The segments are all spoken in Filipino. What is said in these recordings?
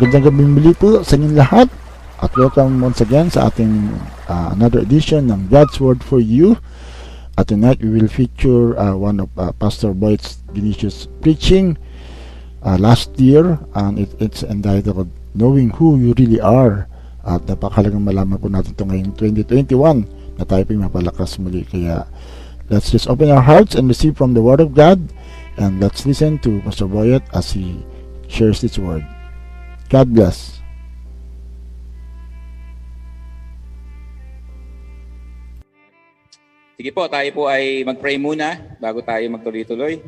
Magandang gabi muli po sa inyong lahat at welcome once again sa ating uh, another edition ng God's Word for You. At tonight we will feature uh, one of uh, Pastor Boyd's Vinicius preaching uh, last year and it, it's entitled Knowing Who You Really Are. At napakalagang malaman po natin ito ngayon 2021 na tayo po mapalakas muli. Kaya let's just open our hearts and receive from the Word of God and let's listen to Pastor Boyet as he shares this word. God bless. Sige po, tayo po ay mag-pray muna bago tayo magtuloy-tuloy.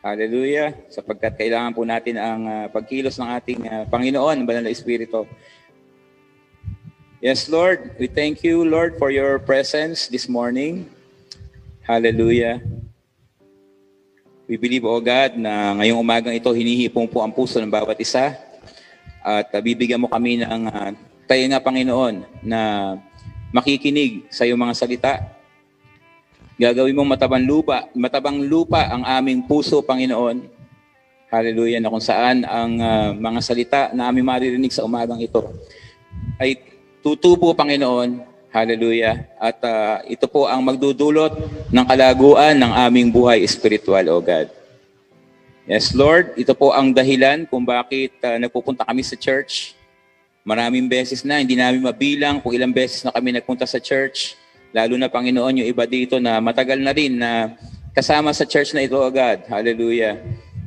Hallelujah. Sapagkat kailangan po natin ang uh, pagkilos ng ating uh, Panginoon, Banal na Espiritu. Yes, Lord, we thank you, Lord, for your presence this morning. Hallelujah. We believe, O God, na ngayong umagang ito, hinihipong po ang puso ng bawat isa. At uh, bibigyan mo kami ng uh, tayo nga, Panginoon, na makikinig sa iyong mga salita. Gagawin mong matabang lupa, matabang lupa ang aming puso, Panginoon. Hallelujah, na kung saan ang uh, mga salita na aming maririnig sa umagang ito ay tutubo, Panginoon. Hallelujah. At uh, ito po ang magdudulot ng kalaguan ng aming buhay espiritual, O God. Yes, Lord, ito po ang dahilan kung bakit uh, nagpupunta kami sa church. Maraming beses na, hindi namin mabilang kung ilang beses na kami nagpunta sa church. Lalo na, Panginoon, yung iba dito na matagal na rin na kasama sa church na ito, O God. Hallelujah.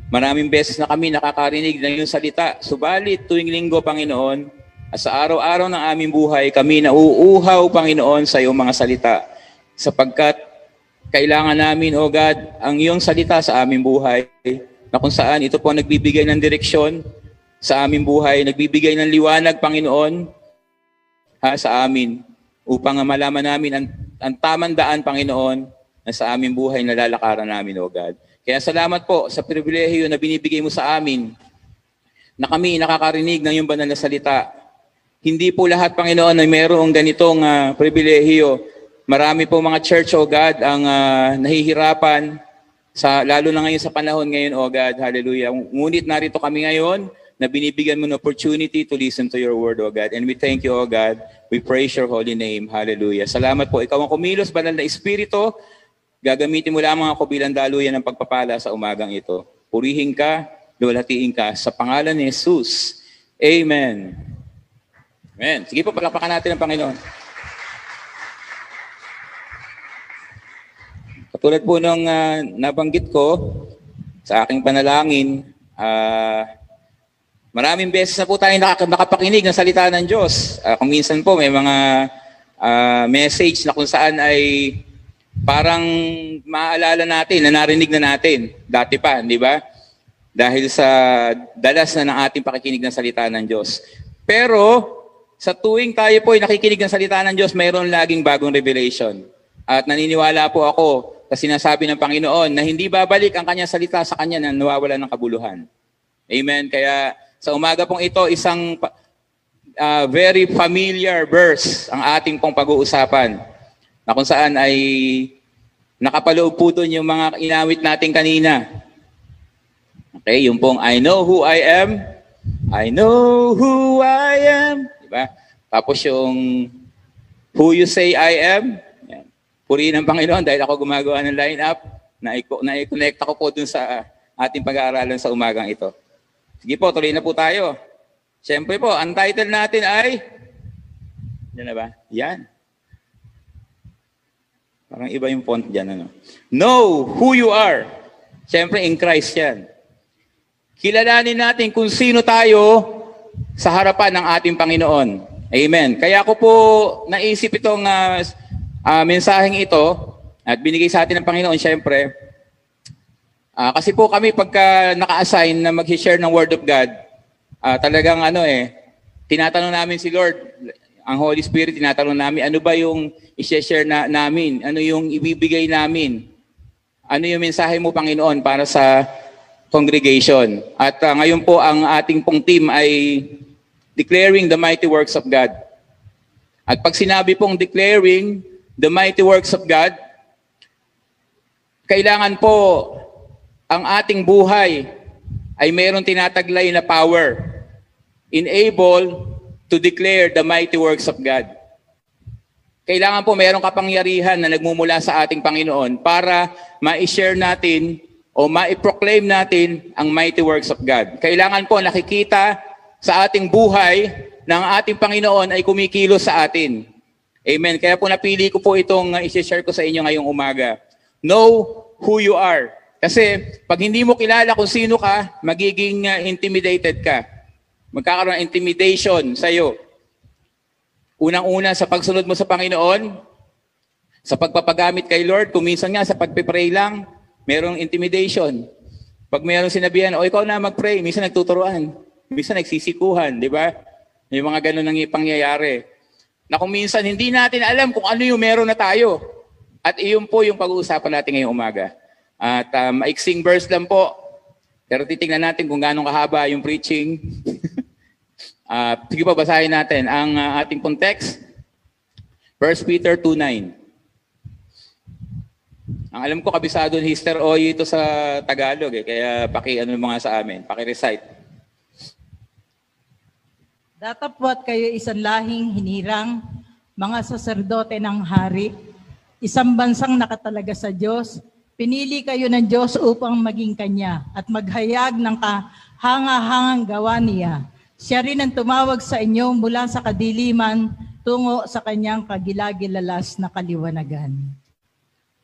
Maraming beses na kami nakakarinig ng iyong salita. Subalit, tuwing linggo, Panginoon, sa araw-araw ng aming buhay, kami nauuhaw, Panginoon, sa iyong mga salita. Sapagkat kailangan namin, O God, ang iyong salita sa aming buhay na kung saan ito po ang nagbibigay ng direksyon sa aming buhay, nagbibigay ng liwanag, Panginoon, ha, sa amin upang malaman namin ang, ang tamang daan, Panginoon, na sa aming buhay na lalakaran namin, O God. Kaya salamat po sa pribilehiyo na binibigay mo sa amin na kami nakakarinig ng iyong banal na salita. Hindi po lahat, Panginoon, ay mayroong ganitong uh, pribilehiyo. Marami po mga church, O God, ang uh, nahihirapan, sa, lalo na ngayon sa panahon ngayon, O God, hallelujah. Ngunit narito kami ngayon na binibigyan mo ng opportunity to listen to your word, O God. And we thank you, O God. We praise your holy name. Hallelujah. Salamat po. Ikaw ang kumilos, banal na Espiritu. Gagamitin mo lamang ako bilang daluyan ng pagpapala sa umagang ito. Purihin ka, luwalhatiin ka sa pangalan ni Jesus. Amen. Amen. Sige po, palakpakan natin ang Panginoon. Katulad po nung uh, nabanggit ko sa aking panalangin, uh, maraming beses na po tayo nakapakinig ng salita ng Diyos. Uh, kung minsan po may mga uh, message na kung saan ay parang maaalala natin, na narinig na natin dati pa, di ba? Dahil sa dalas na ng ating pakikinig ng salita ng Diyos. Pero sa tuwing tayo po ay nakikinig ng salita ng Diyos, mayroon laging bagong revelation. At naniniwala po ako sa sinasabi ng Panginoon na hindi babalik ang kanyang salita sa kanya na nawawala ng kabuluhan. Amen. Kaya sa umaga pong ito, isang uh, very familiar verse ang ating pong pag-uusapan na kung saan ay nakapaloob po doon yung mga inawit natin kanina. Okay, yung pong I know who I am, I know who I am. Diba? Tapos yung who you say I am, Purihin ng Panginoon dahil ako gumagawa ng line-up na i-connect ako po dun sa ating pag-aaralan sa umagang ito. Sige po, tuloy na po tayo. Siyempre po, ang title natin ay, yan na ba? Yan. Parang iba yung font dyan. Ano? Know who you are. Siyempre, in Christ yan. Kilalanin natin kung sino tayo sa harapan ng ating Panginoon. Amen. Kaya ako po naisip itong uh, uh, mensaheng ito at binigay sa atin ng Panginoon syempre uh, kasi po kami pagka naka-assign na mag-share ng Word of God uh, talagang ano eh tinatanong namin si Lord ang Holy Spirit tinatanong namin ano ba yung i-share na namin? Ano yung ibibigay namin? Ano yung mensahe mo Panginoon para sa congregation? At uh, ngayon po ang ating pong team ay declaring the mighty works of God. At pag sinabi pong declaring the mighty works of God, kailangan po ang ating buhay ay mayroong tinataglay na power. enable to declare the mighty works of God. Kailangan po mayroong kapangyarihan na nagmumula sa ating Panginoon para ma-share natin o ma-proclaim natin ang mighty works of God. Kailangan po nakikita sa ating buhay ng ating Panginoon ay kumikilos sa atin. Amen. Kaya po napili ko po itong uh, i-share ko sa inyo ngayong umaga. Know who you are. Kasi pag hindi mo kilala kung sino ka, magiging uh, intimidated ka. Magkakaroon ng intimidation sa iyo. Unang-una sa pagsunod mo sa Panginoon, sa pagpapagamit kay Lord, kung minsan nga sa pagpipray lang, merong intimidation. Pag merong sinabihan, o ikaw na mag-pray, minsan nagtuturuan, minsan nagsisikuhan, di ba? May mga ganun ang pangyayari. Na kung minsan hindi natin alam kung ano yung meron na tayo. At iyon po yung pag-uusapan natin ngayong umaga. At uh, maiksing verse lang po, pero titingnan natin kung gaano kahaba yung preaching. Uh, sige pa, basahin natin ang uh, ating pong text. 1 Peter 2.9. Ang alam ko, kabisado ni Hister Oy ito sa Tagalog. Eh, kaya paki-ano mga sa amin, paki-recite. Datapwat kayo isang lahing hinirang, mga saserdote ng hari, isang bansang nakatalaga sa Diyos, pinili kayo ng Diyos upang maging Kanya at maghayag ng kahanga-hangang gawa niya siya rin ang tumawag sa inyo mula sa kadiliman tungo sa kanyang kagilagilalas na kaliwanagan.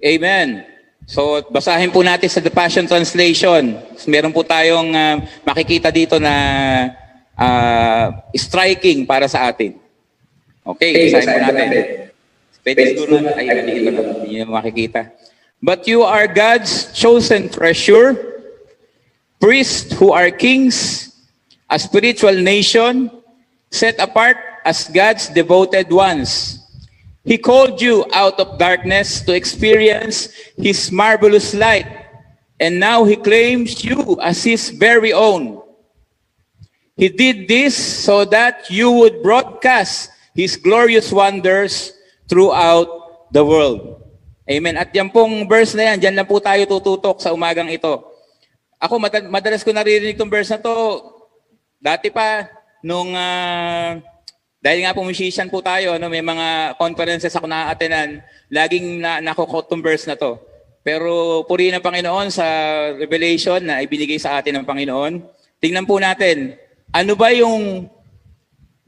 Amen. So, basahin po natin sa The Passion Translation. Meron po tayong uh, makikita dito na uh, striking para sa atin. Okay, basahin po natin. Pwede siguro na, ay, hindi nyo makikita. But you are God's chosen treasure, priests who are kings, a spiritual nation set apart as God's devoted ones. He called you out of darkness to experience His marvelous light, and now He claims you as His very own. He did this so that you would broadcast His glorious wonders throughout the world. Amen. At yan pong verse na yan, dyan lang po tayo tututok sa umagang ito. Ako, madalas ko naririnig itong verse na to, Dati pa, nung, uh, dahil nga po musician po tayo, no, may mga conferences ako na-attenan, laging na, nakukot verse na to. Pero puri ng Panginoon sa revelation na ibinigay sa atin ng Panginoon. Tingnan po natin, ano ba yung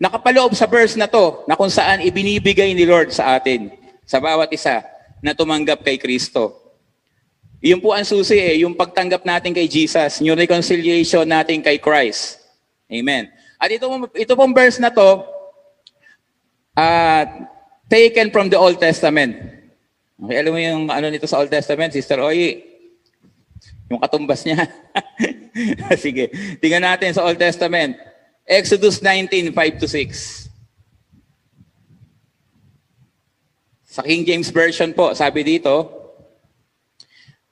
nakapaloob sa verse na to na kung saan ibinibigay ni Lord sa atin, sa bawat isa na tumanggap kay Kristo. Iyon po ang susi eh, yung pagtanggap natin kay Jesus, yung reconciliation natin kay Christ. Amen. At ito, ito pong verse na to, uh, taken from the Old Testament. Okay, alam mo yung ano nito sa Old Testament, Sister Oy, yung katumbas niya. Sige, tingnan natin sa Old Testament. Exodus 19, 5 to 6. Sa King James Version po, sabi dito,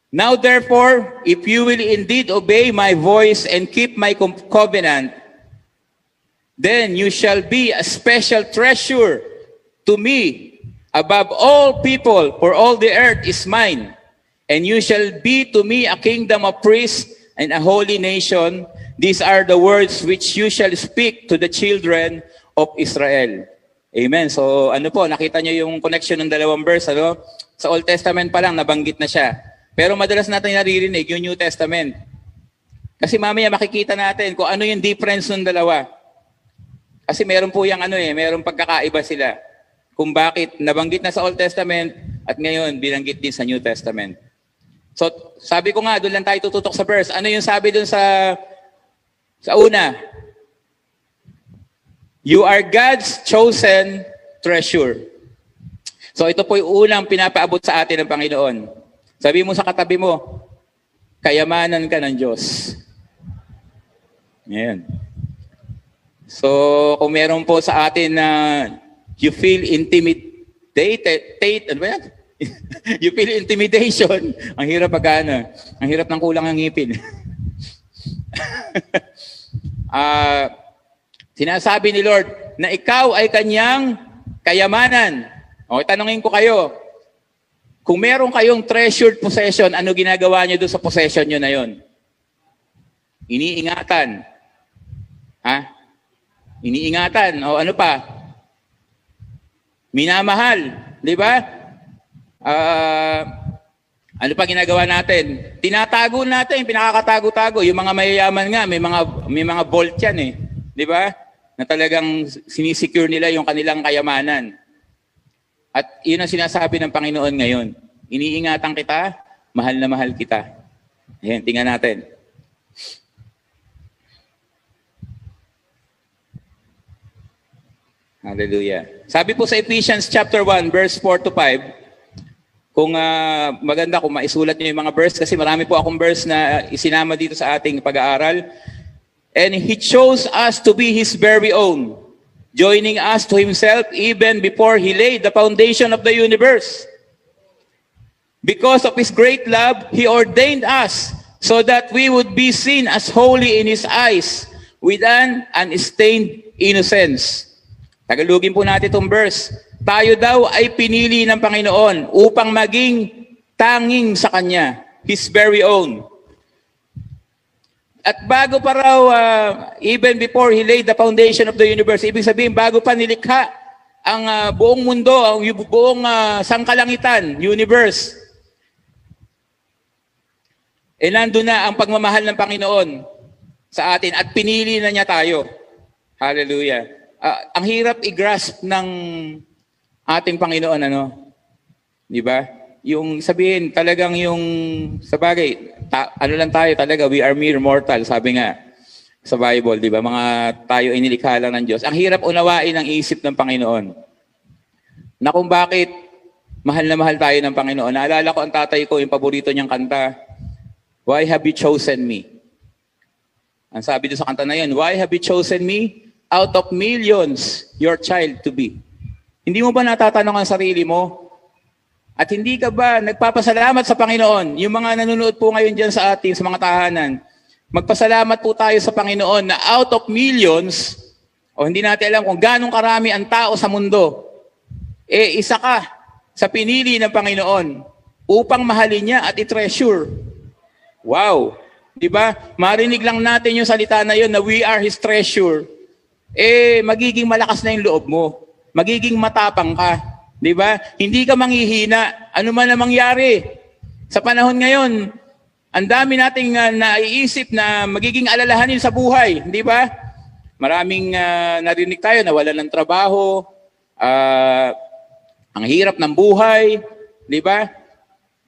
Now therefore, if you will indeed obey my voice and keep my covenant, Then you shall be a special treasure to me above all people, for all the earth is mine. And you shall be to me a kingdom of priests and a holy nation. These are the words which you shall speak to the children of Israel. Amen. So ano po, nakita niyo yung connection ng dalawang verse, ano? Sa Old Testament pa lang, nabanggit na siya. Pero madalas natin naririnig yung New Testament. Kasi mamaya makikita natin kung ano yung difference ng dalawa. Kasi meron po yung ano eh, meron pagkakaiba sila. Kung bakit nabanggit na sa Old Testament at ngayon binanggit din sa New Testament. So, sabi ko nga, doon lang tayo tututok sa verse. Ano yung sabi doon sa sa una? You are God's chosen treasure. So ito po yung unang pinapaabot sa atin ng Panginoon. Sabi mo sa katabi mo, kayamanan ka ng Diyos. Ngayon. So, kung meron po sa atin na you feel intimidated, ano ba yan? you feel intimidation. Ang hirap pag ano, ang hirap ng kulang ng ngipin. uh, sinasabi ni Lord na ikaw ay kanyang kayamanan. O, tanongin ko kayo, kung meron kayong treasured possession, ano ginagawa niyo doon sa possession niyo na yon? Iniingatan. Ha? Iniingatan. O ano pa? Minamahal. Di ba? Ah, ano pa ginagawa natin? Tinatago natin, pinakakatago-tago. Yung mga mayayaman nga, may mga, may mga vault yan eh. Di ba? Na talagang sinisecure nila yung kanilang kayamanan. At yun ang sinasabi ng Panginoon ngayon. Iniingatan kita, mahal na mahal kita. Ayan, tingnan natin. Hallelujah. Sabi po sa Ephesians chapter 1 verse 4 to 5, kung ah, maganda kung maisulat niyo yung mga verse kasi marami po akong verse na isinama dito sa ating pag-aaral. And he chose us to be his very own, joining us to himself even before he laid the foundation of the universe. Because of his great love, he ordained us so that we would be seen as holy in his eyes with an unstained innocence. Tagalugin po natin itong verse. Tayo daw ay pinili ng Panginoon upang maging tanging sa Kanya, His very own. At bago pa raw, ah, even before He laid the foundation of the universe, ibig sabihin, bago pa nilikha ang ah, buong mundo, ang buong ah, sangkalangitan, universe, eh nandun na ang pagmamahal ng Panginoon sa atin at pinili na niya tayo. Hallelujah. Ah, ang hirap i-grasp ng ating Panginoon, ano? Di ba? Yung sabihin, talagang yung, sa bagay, ta- ano lang tayo talaga, we are mere mortal, sabi nga sa Bible, di ba? Mga tayo inilikha lang ng Diyos. Ang hirap unawain ang isip ng Panginoon. Na kung bakit mahal na mahal tayo ng Panginoon. Naalala ko ang tatay ko, yung paborito niyang kanta, Why have you chosen me? Ang sabi doon sa kanta na yun, Why have you chosen me? Out of millions, your child to be. Hindi mo ba natatanong ang sarili mo? At hindi ka ba nagpapasalamat sa Panginoon? Yung mga nanonood po ngayon dyan sa ating, sa mga tahanan, magpasalamat po tayo sa Panginoon na out of millions, o hindi natin alam kung ganong karami ang tao sa mundo, eh isa ka sa pinili ng Panginoon upang mahalin niya at i-treasure. Wow! Di ba? Marinig lang natin yung salita na yun na we are His treasure. Eh, magiging malakas na yung loob mo. Magiging matapang ka. Di ba? Hindi ka manghihina. Ano man ang mangyari. Sa panahon ngayon, ang dami nating uh, naiisip na magiging alalahanin sa buhay. Di ba? Maraming uh, narinig tayo na wala ng trabaho, uh, ang hirap ng buhay, di ba?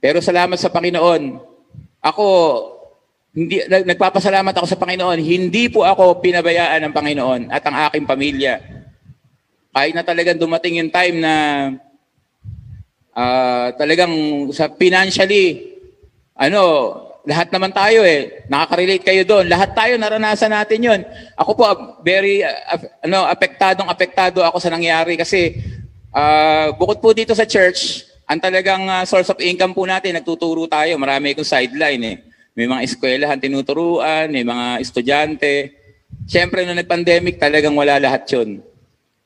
Pero salamat sa Panginoon. Ako, hindi, nag- nagpapasalamat ako sa Panginoon. Hindi po ako pinabayaan ng Panginoon at ang aking pamilya. Kahit na talagang dumating yung time na ah, talagang sa financially, ano, lahat naman tayo eh, nakaka-relate kayo doon. Lahat tayo naranasan natin yon. Ako po, ah, very, af- ano, apektadong apektado ako sa nangyari kasi ah, bukod po dito sa church, ang talagang ah, source of income po natin, nagtuturo tayo. Marami akong sideline eh. May mga eskwelahan tinuturuan, may mga estudyante. Siyempre, nung nag-pandemic, talagang wala lahat yun.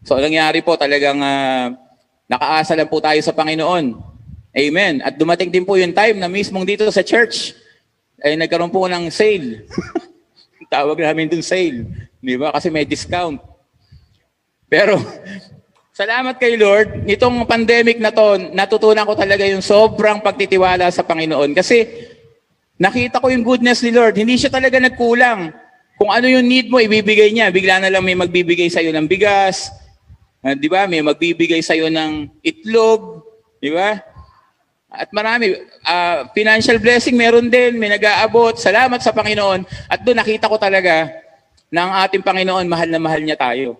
So, ang nangyari po, talagang ah, nakaasa lang po tayo sa Panginoon. Amen. At dumating din po yung time na mismong dito sa church, ay nagkaroon po ng sale. Tawag namin dun sale. Di ba? Kasi may discount. Pero, salamat kay Lord, nitong pandemic na to, natutunan ko talaga yung sobrang pagtitiwala sa Panginoon. Kasi, nakita ko yung goodness ni Lord. Hindi siya talaga nagkulang. Kung ano yung need mo, ibibigay niya. Bigla na lang may magbibigay sa'yo ng bigas. Ah, di ba? May magbibigay sa'yo ng itlog. Di ba? At marami, ah, financial blessing meron din, may nag-aabot. Salamat sa Panginoon. At doon nakita ko talaga na ang ating Panginoon, mahal na mahal niya tayo.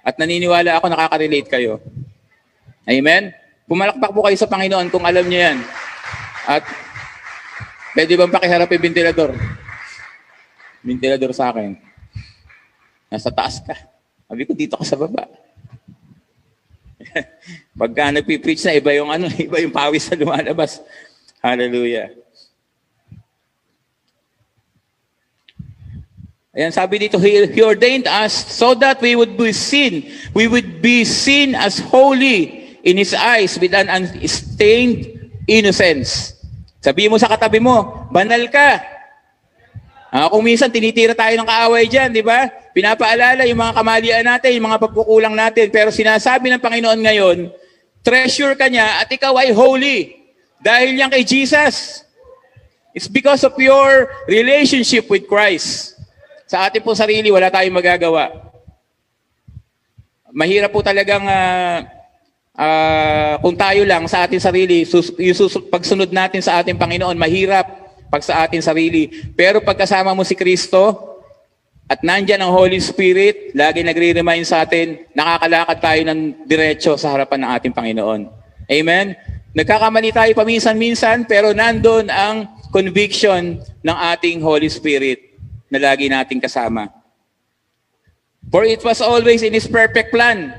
At naniniwala ako, nakaka-relate kayo. Amen? Pumalakpak po kayo sa Panginoon kung alam niyo yan. At pwede bang pakiharap yung ventilador? Ventilador sa akin. Nasa taas ka. Sabi ko, dito ka sa baba. Pagka nagpipreach na, iba yung ano, iba yung pawis na lumalabas. Hallelujah. Ayan, sabi dito, he, he ordained us so that we would be seen. We would be seen as holy in His eyes with an unstained innocence. Sabi mo sa katabi mo, banal ka. Ah, kung minsan tinitira tayo ng kaaway dyan, di ba? Pinapaalala yung mga kamalian natin, yung mga pagkukulang natin. Pero sinasabi ng Panginoon ngayon, treasure ka niya at ikaw ay holy. Dahil yan kay Jesus. It's because of your relationship with Christ. Sa ating po sarili, wala tayong magagawa. Mahirap po talagang ah, ah, kung tayo lang sa ating sarili, sus, yung sus- pagsunod natin sa ating Panginoon, mahirap pag sa ating sarili. Pero pagkasama mo si Kristo, at nandyan ang Holy Spirit, lagi nagre-remind sa atin, nakakalakad tayo ng diretso sa harapan ng ating Panginoon. Amen? Nagkakamali tayo paminsan-minsan, pero nandun ang conviction ng ating Holy Spirit na lagi nating kasama. For it was always in His perfect plan.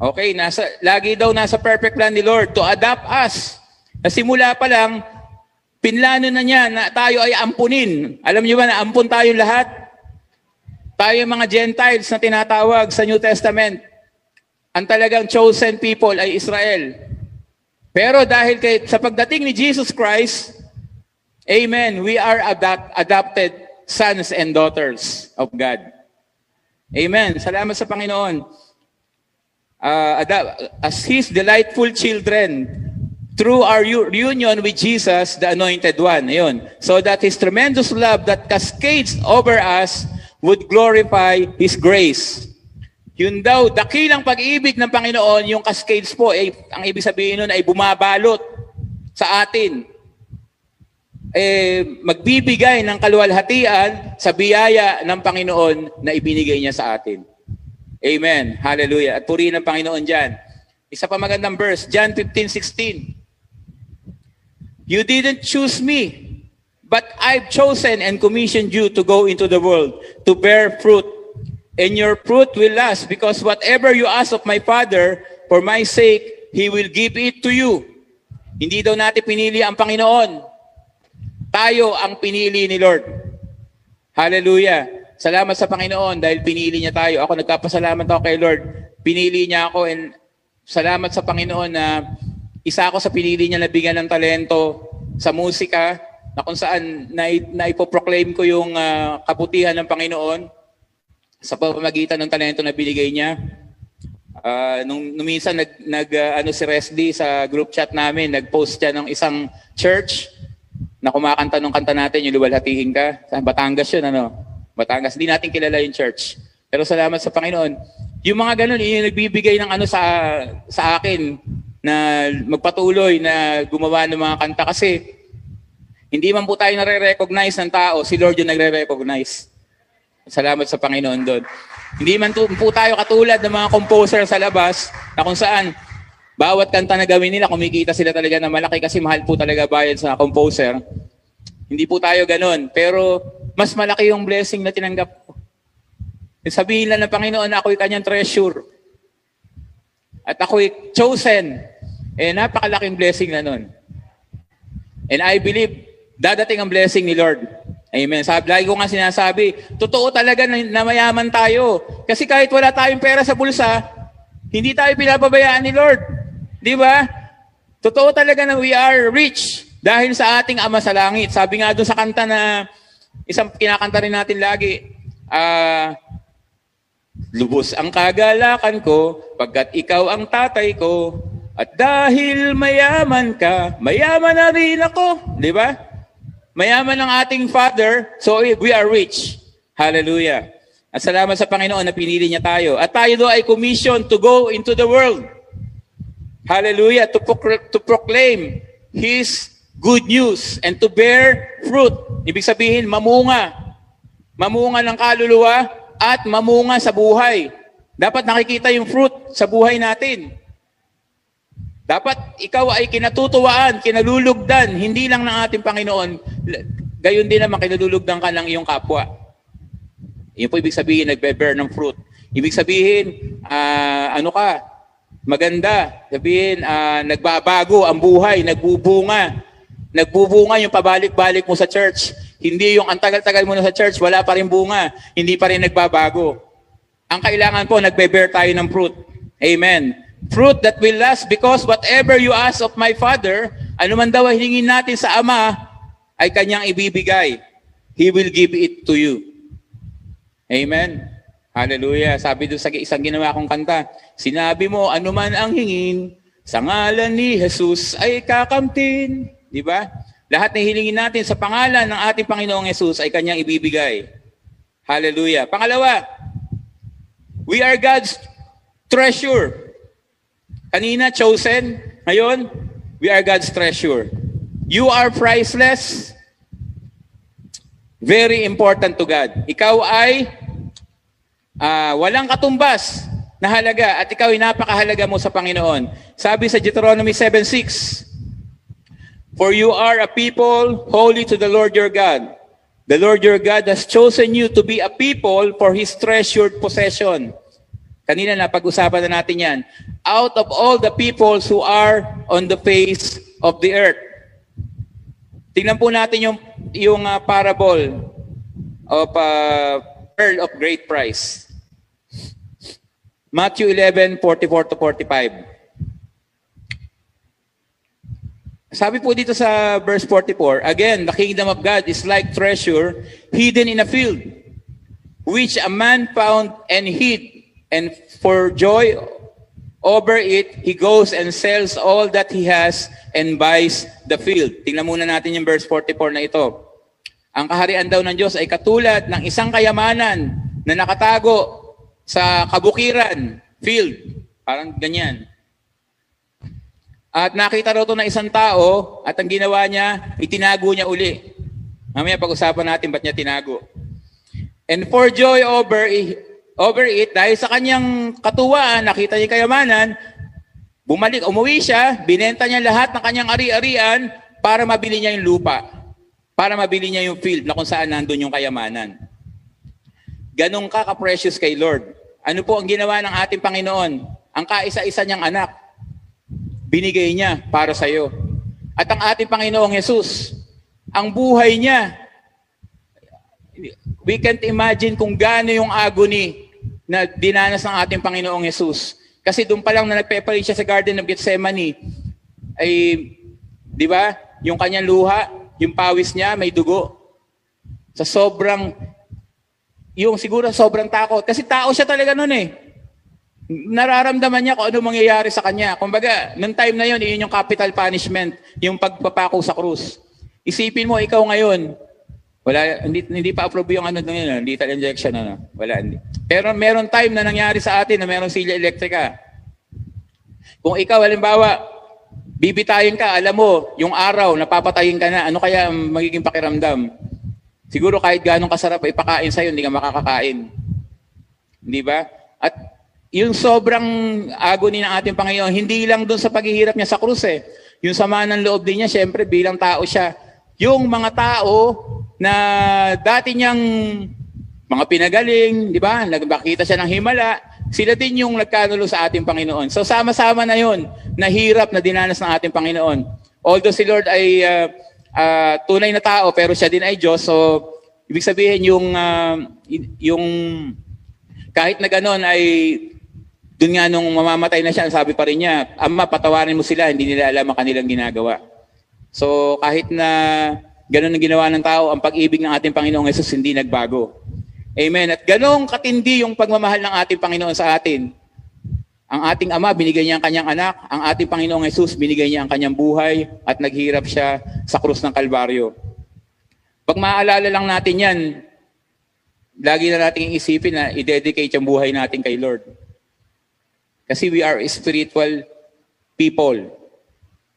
Okay, nasa, lagi daw nasa perfect plan ni Lord to adapt us. Na simula pa lang, pinlano na niya na tayo ay ampunin. Alam niyo ba na ampun tayo lahat? Tayo yung mga Gentiles na tinatawag sa New Testament. Ang talagang chosen people ay Israel. Pero dahil kay, sa pagdating ni Jesus Christ, Amen, we are adapt, adopted sons and daughters of God. Amen. Salamat sa Panginoon. Uh, adapt, as His delightful children, through our union with Jesus, the Anointed One. Ayun. So that His tremendous love that cascades over us would glorify His grace. Yun daw, dakilang pag-ibig ng Panginoon, yung cascades po, eh, ang ibig sabihin nun ay bumabalot sa atin. Eh, magbibigay ng kaluwalhatian sa biyaya ng Panginoon na ibinigay niya sa atin. Amen. Hallelujah. At purihin ng Panginoon dyan. Isa pa magandang verse, John 15:16. You didn't choose me, but I've chosen and commissioned you to go into the world to bear fruit. And your fruit will last because whatever you ask of my Father, for my sake, He will give it to you. Hindi daw natin pinili ang Panginoon. Tayo ang pinili ni Lord. Hallelujah. Salamat sa Panginoon dahil pinili niya tayo. Ako nagkapasalamat ako kay Lord. Pinili niya ako and salamat sa Panginoon na isa ako sa pinili niya na bigyan ng talento sa musika na kung saan na, na ipoproclaim ko yung ah, kabutihan ng Panginoon sa pamamagitan ng talento na binigay niya. Ah, nung, nung minsan nag, nag ah, ano si Resdy sa group chat namin, nag-post siya ng isang church na kumakanta nung kanta natin, yung luwalhatihin ka. Sa Batangas yun, ano? Batangas. Hindi natin kilala yung church. Pero salamat sa Panginoon. Yung mga ganun, yun yung nagbibigay ng ano sa, sa akin na magpatuloy na gumawa ng mga kanta kasi hindi man po tayo nare-recognize ng tao, si Lord yung nagre-recognize. Salamat sa Panginoon doon. Hindi man po tayo katulad ng mga composer sa labas na kung saan bawat kanta na gawin nila, kumikita sila talaga na malaki kasi mahal po talaga bayad sa composer. Hindi po tayo ganun. Pero mas malaki yung blessing na tinanggap ko. Sabihin lang ng Panginoon na ako'y kanyang treasure. At ako'y chosen. Eh, napakalaking blessing na nun. And I believe, dadating ang blessing ni Lord. Amen. Sabi, lagi ko nga sinasabi, totoo talaga na, na mayaman tayo. Kasi kahit wala tayong pera sa bulsa, hindi tayo pinapabayaan ni Lord. Di ba? Totoo talaga na we are rich dahil sa ating Ama sa Langit. Sabi nga doon sa kanta na isang kinakanta rin natin lagi, ah, Lubos ang kagalakan ko, pagkat ikaw ang tatay ko, at dahil mayaman ka, mayaman na rin ako. Di ba? Mayaman ang ating Father, so we are rich. Hallelujah. At salamat sa Panginoon na pinili niya tayo. At tayo do ay commission to go into the world. Hallelujah. To, procl- to proclaim His good news and to bear fruit. Ibig sabihin, mamunga. Mamunga ng kaluluwa at mamunga sa buhay. Dapat nakikita yung fruit sa buhay natin. Dapat ikaw ay kinatutuwaan, kinalulugdan, hindi lang ng ating Panginoon. Gayon din naman kinalulugdan ka ng iyong kapwa. Yun po ibig sabihin, nagbe-bear ng fruit. Ibig sabihin, ah, ano ka, maganda. Sabihin, ah, nagbabago ang buhay, nagbubunga. Nagbubunga yung pabalik-balik mo sa church. Hindi yung ang tagal-tagal mo na sa church, wala pa rin bunga. Hindi pa rin nagbabago. Ang kailangan po, nagbe-bear tayo ng fruit. Amen. Fruit that will last because whatever you ask of my Father, ano man daw ang hiningin natin sa Ama, ay kanyang ibibigay. He will give it to you. Amen. Hallelujah. Sabi doon sa isang ginawa kong kanta, sinabi mo, anuman ang hingin, sa ngalan ni Jesus ay kakamtin. Di ba? Lahat na hilingin natin sa pangalan ng ating Panginoong Jesus ay kanyang ibibigay. Hallelujah. Pangalawa, we are God's treasure. Kanina, chosen. Ngayon, we are God's treasure. You are priceless. Very important to God. Ikaw ay uh, walang katumbas na halaga at ikaw ay napakahalaga mo sa Panginoon. Sabi sa Deuteronomy 7.6, For you are a people holy to the Lord your God. The Lord your God has chosen you to be a people for His treasured possession. Kanina na pag-usapan na natin yan. Out of all the peoples who are on the face of the earth. Tingnan po natin yung, yung uh, parable of uh, pearl of great price. Matthew 11, 44 to 45. Sabi po dito sa verse 44, again, the kingdom of God is like treasure hidden in a field, which a man found and hid, and for joy over it, he goes and sells all that he has and buys the field. Tingnan muna natin yung verse 44 na ito. Ang kaharian daw ng Diyos ay katulad ng isang kayamanan na nakatago sa kabukiran, field. Parang ganyan. At nakita raw ito ng isang tao at ang ginawa niya, itinago niya uli. Mamaya pag-usapan natin ba't niya tinago. And for joy over, over it, dahil sa kanyang katuwaan, nakita niya kayamanan, Bumalik, umuwi siya, binenta niya lahat ng kanyang ari-arian para mabili niya yung lupa. Para mabili niya yung field na kung saan nandun yung kayamanan. Ganong ka ka-precious kay Lord. Ano po ang ginawa ng ating Panginoon? Ang kaisa-isa niyang anak, binigay niya para sa iyo. At ang ating Panginoong Yesus, ang buhay niya, we can't imagine kung gaano yung agony na dinanas ng ating Panginoong Yesus. Kasi doon pa lang na nagpepalit siya sa Garden of Gethsemane, ay, di ba, yung kanyang luha, yung pawis niya, may dugo. Sa sobrang, yung siguro sobrang takot. Kasi tao siya talaga noon eh. Nararamdaman niya kung ano mangyayari sa kanya. Kumbaga, nung time na yon, yun yung capital punishment, yung pagpapako sa krus. Isipin mo, ikaw ngayon, wala, hindi, hindi pa approve yung ano yun, lethal injection, ano. Wala, hindi. Pero meron time na nangyari sa atin na meron silya elektrika. Kung ikaw, halimbawa, bibitayin ka, alam mo, yung araw, napapatayin ka na, ano kaya magiging pakiramdam? Siguro kahit ganong kasarap ipakain sa'yo, hindi ka makakakain. Hindi ba? At yung sobrang agony ng ating Panginoon, hindi lang doon sa paghihirap niya sa krus eh. Yung sama ng loob din niya, syempre bilang tao siya. Yung mga tao na dati niyang mga pinagaling, di ba? Nagbakita siya ng himala, sila din yung nagkanulo sa ating Panginoon. So sama-sama na yon na hirap na dinanas ng ating Panginoon. Although si Lord ay uh, uh, tunay na tao, pero siya din ay Diyos. So, ibig sabihin yung, uh, yung kahit na gano'n ay doon nga nung mamamatay na siya, sabi pa rin niya, Ama, patawarin mo sila, hindi nila alam ang kanilang ginagawa. So kahit na ganun ang ginawa ng tao, ang pag-ibig ng ating Panginoong Yesus hindi nagbago. Amen. At ganong katindi yung pagmamahal ng ating Panginoon sa atin. Ang ating Ama, binigay niya ang kanyang anak. Ang ating Panginoong Yesus, binigay niya ang kanyang buhay at naghirap siya sa krus ng Kalbaryo. Pag maaalala lang natin yan, lagi na natin isipin na i-dedicate yung buhay natin kay Lord. Kasi we are spiritual people.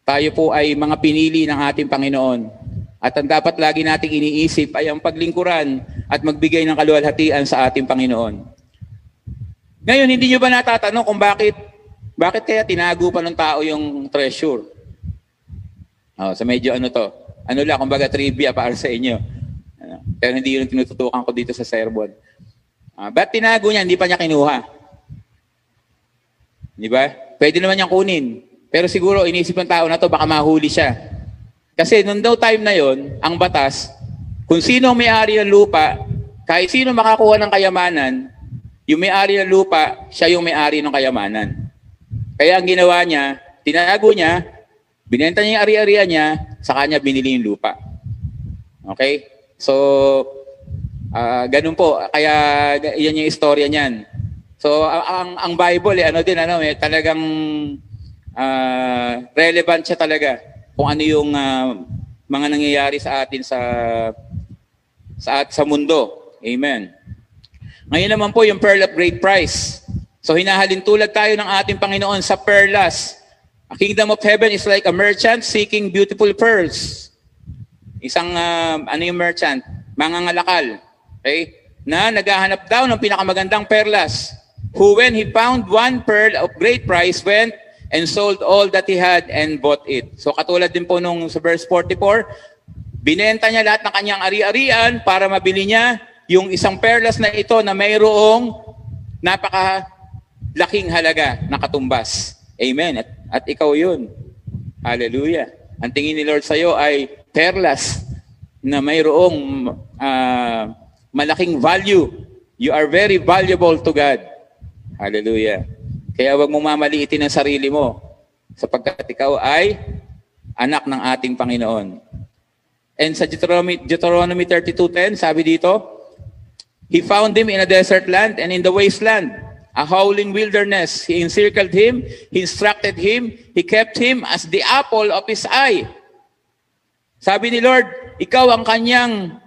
Tayo po ay mga pinili ng ating Panginoon. At ang dapat lagi nating iniisip ay ang paglingkuran at magbigay ng kaluwalhatian sa ating Panginoon. Ngayon, hindi nyo ba natatanong kung bakit bakit kaya tinago pa ng tao yung treasure? Oh, sa medyo ano to, ano lang, kumbaga trivia para sa inyo. Ano, pero hindi yun tinututukan ko dito sa sermon. Uh, ba't tinago niya, hindi pa niya kinuha? Di ba? Pwede naman niyang kunin. Pero siguro iniisip ng tao na to baka mahuli siya. Kasi nung daw time na yon, ang batas, kung sino may-ari ng lupa, kahit sino makakuha ng kayamanan, yung may-ari ng lupa, siya yung may-ari ng kayamanan. Kaya ang ginawa niya, tinago niya, binenta niya yung ari-arian niya, sa kanya binili yung lupa. Okay? So, ah ganun po. Kaya yan yung istorya niyan. So, ang ang Bible eh, ano din ano, eh, talagang ah, relevant siya talaga kung ano yung ah, mga nangyayari sa atin sa sa at sa mundo. Amen. Ngayon naman po yung pearl of great price. So hinahalin tulad tayo ng ating Panginoon sa perlas. A kingdom of heaven is like a merchant seeking beautiful pearls. Isang ah, ano yung merchant? Mangangalakal. Okay? Na naghahanap daw ng pinakamagandang perlas. Who when he found one pearl of great price went and sold all that he had and bought it. So katulad din po nung sa verse 44, binenta niya lahat ng kanyang ari-arian para mabili niya yung isang perlas na ito na mayroong napaka laking halaga na katumbas. Amen. At, at ikaw yun. Hallelujah. Ang tingin ni Lord sa iyo ay perlas na mayroong ah, malaking value. You are very valuable to God. Hallelujah. Kaya wag mong mamaliitin ang sarili mo sapagkat ikaw ay anak ng ating Panginoon. And sa Deuteronomy, Deuteronomy 32.10, sabi dito, He found him in a desert land and in the wasteland, a howling wilderness. He encircled him, he instructed him, he kept him as the apple of his eye. Sabi ni Lord, ikaw ang kanyang,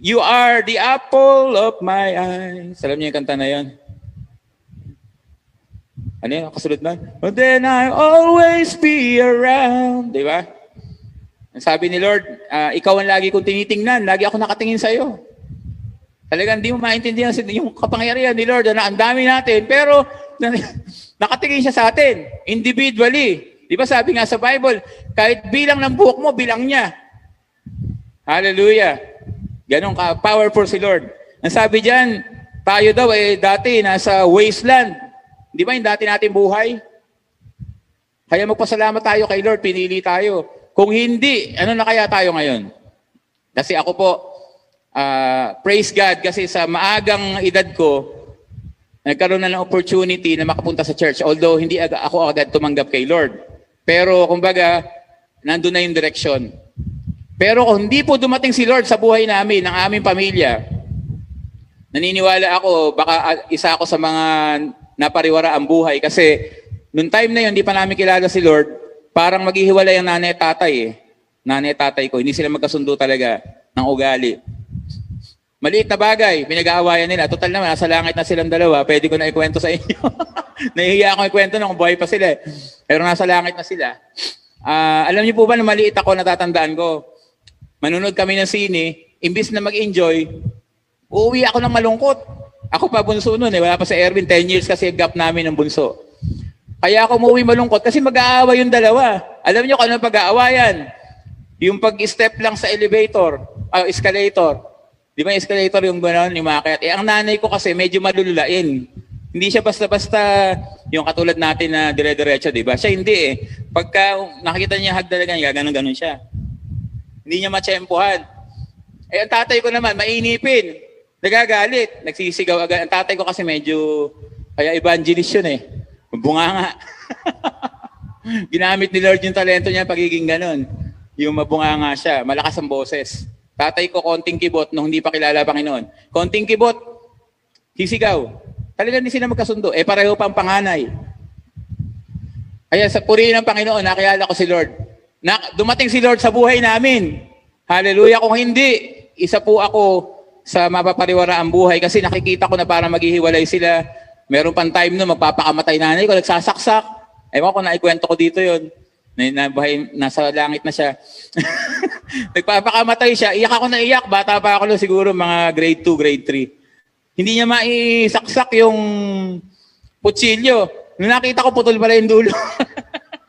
you are the apple of my eye. Alam niyo yung kanta na yon? Ano yun? Kasunod na? But then I always be around. Di ba? Ang sabi ni Lord, ah, ikaw ang lagi kong tinitingnan. Lagi ako nakatingin sa iyo. Talagang hindi mo maintindihan yung kapangyarihan ni Lord na ang dami natin, pero na- nakatingin siya sa atin, individually. Di ba sabi nga sa Bible, kahit bilang ng buhok mo, bilang niya. Hallelujah. Ganon ka, powerful si Lord. Ang sabi diyan, tayo daw eh dati nasa wasteland. Di ba yung dati natin buhay? Kaya magpasalamat tayo kay Lord, pinili tayo. Kung hindi, ano na kaya tayo ngayon? Kasi ako po, ah, praise God, kasi sa maagang edad ko, nagkaroon na ng opportunity na makapunta sa church. Although hindi ako agad tumanggap kay Lord. Pero kumbaga, nandun na yung direction. Pero kung hindi po dumating si Lord sa buhay namin, ng aming pamilya, naniniwala ako, baka ah, isa ako sa mga napariwara ang buhay. Kasi nung time na yun, hindi pa namin kilala si Lord, parang maghihiwalay ang nanay at tatay eh. Nanay at tatay ko, hindi sila magkasundo talaga ng ugali. Maliit na bagay, pinag-aawayan nila. Total naman, nasa langit na silang dalawa, pwede ko na ikwento sa inyo. Nahihiya akong ikwento nung buhay pa sila eh. Pero nasa langit na sila. Ah, alam niyo po ba na maliit ako, natatandaan ko. Manunod kami ng sine, imbis na mag-enjoy, uuwi ako ng malungkot. Ako pa bunso noon eh, wala pa sa Erwin, 10 years kasi gap namin ng bunso. Kaya ako umuwi malungkot kasi mag-aaway yung dalawa. Alam niyo kung ano pag-aawayan? Yung pag-step lang sa elevator, ah, escalator. Di ba escalator yung gano'n, yung makakayat? Eh, ang nanay ko kasi medyo malululain. Hindi siya basta-basta yung katulad natin na dire-diretso, di ba? Siya hindi eh. Pagka nakikita niya hagdalagan, gaganon-ganon siya. Hindi niya matsempuhan. Eh, ang tatay ko naman, mainipin. Nagagalit. Nagsisigaw agad. Ang tatay ko kasi medyo, kaya evangelist yun eh. Bunganga. Ginamit ni Lord yung talento niya pagiging ganon. Yung mabunganga siya, malakas ang boses. Tatay ko konting kibot nung hindi pa kilala Panginoon. Konting kibot, sisigaw. Talagang hindi sila magkasundo. Eh pareho pa ang panganay. Kaya sa purihin ng Panginoon, nakilala ko si Lord. Na, dumating si Lord sa buhay namin. Hallelujah. Kung hindi, isa po ako sa mapapariwara ang buhay kasi nakikita ko na parang maghihiwalay sila. Meron pang time no, magpapakamatay nanay ko, nagsasaksak. Ewan ko, naikwento ko dito yon na, na, buhay, nasa langit na siya. Nagpapakamatay siya. Iyak ako na iyak. Bata pa ako no, siguro mga grade 2, grade 3. Hindi niya maisaksak yung kutsilyo. Nung nakita ko, putol pala yung dulo.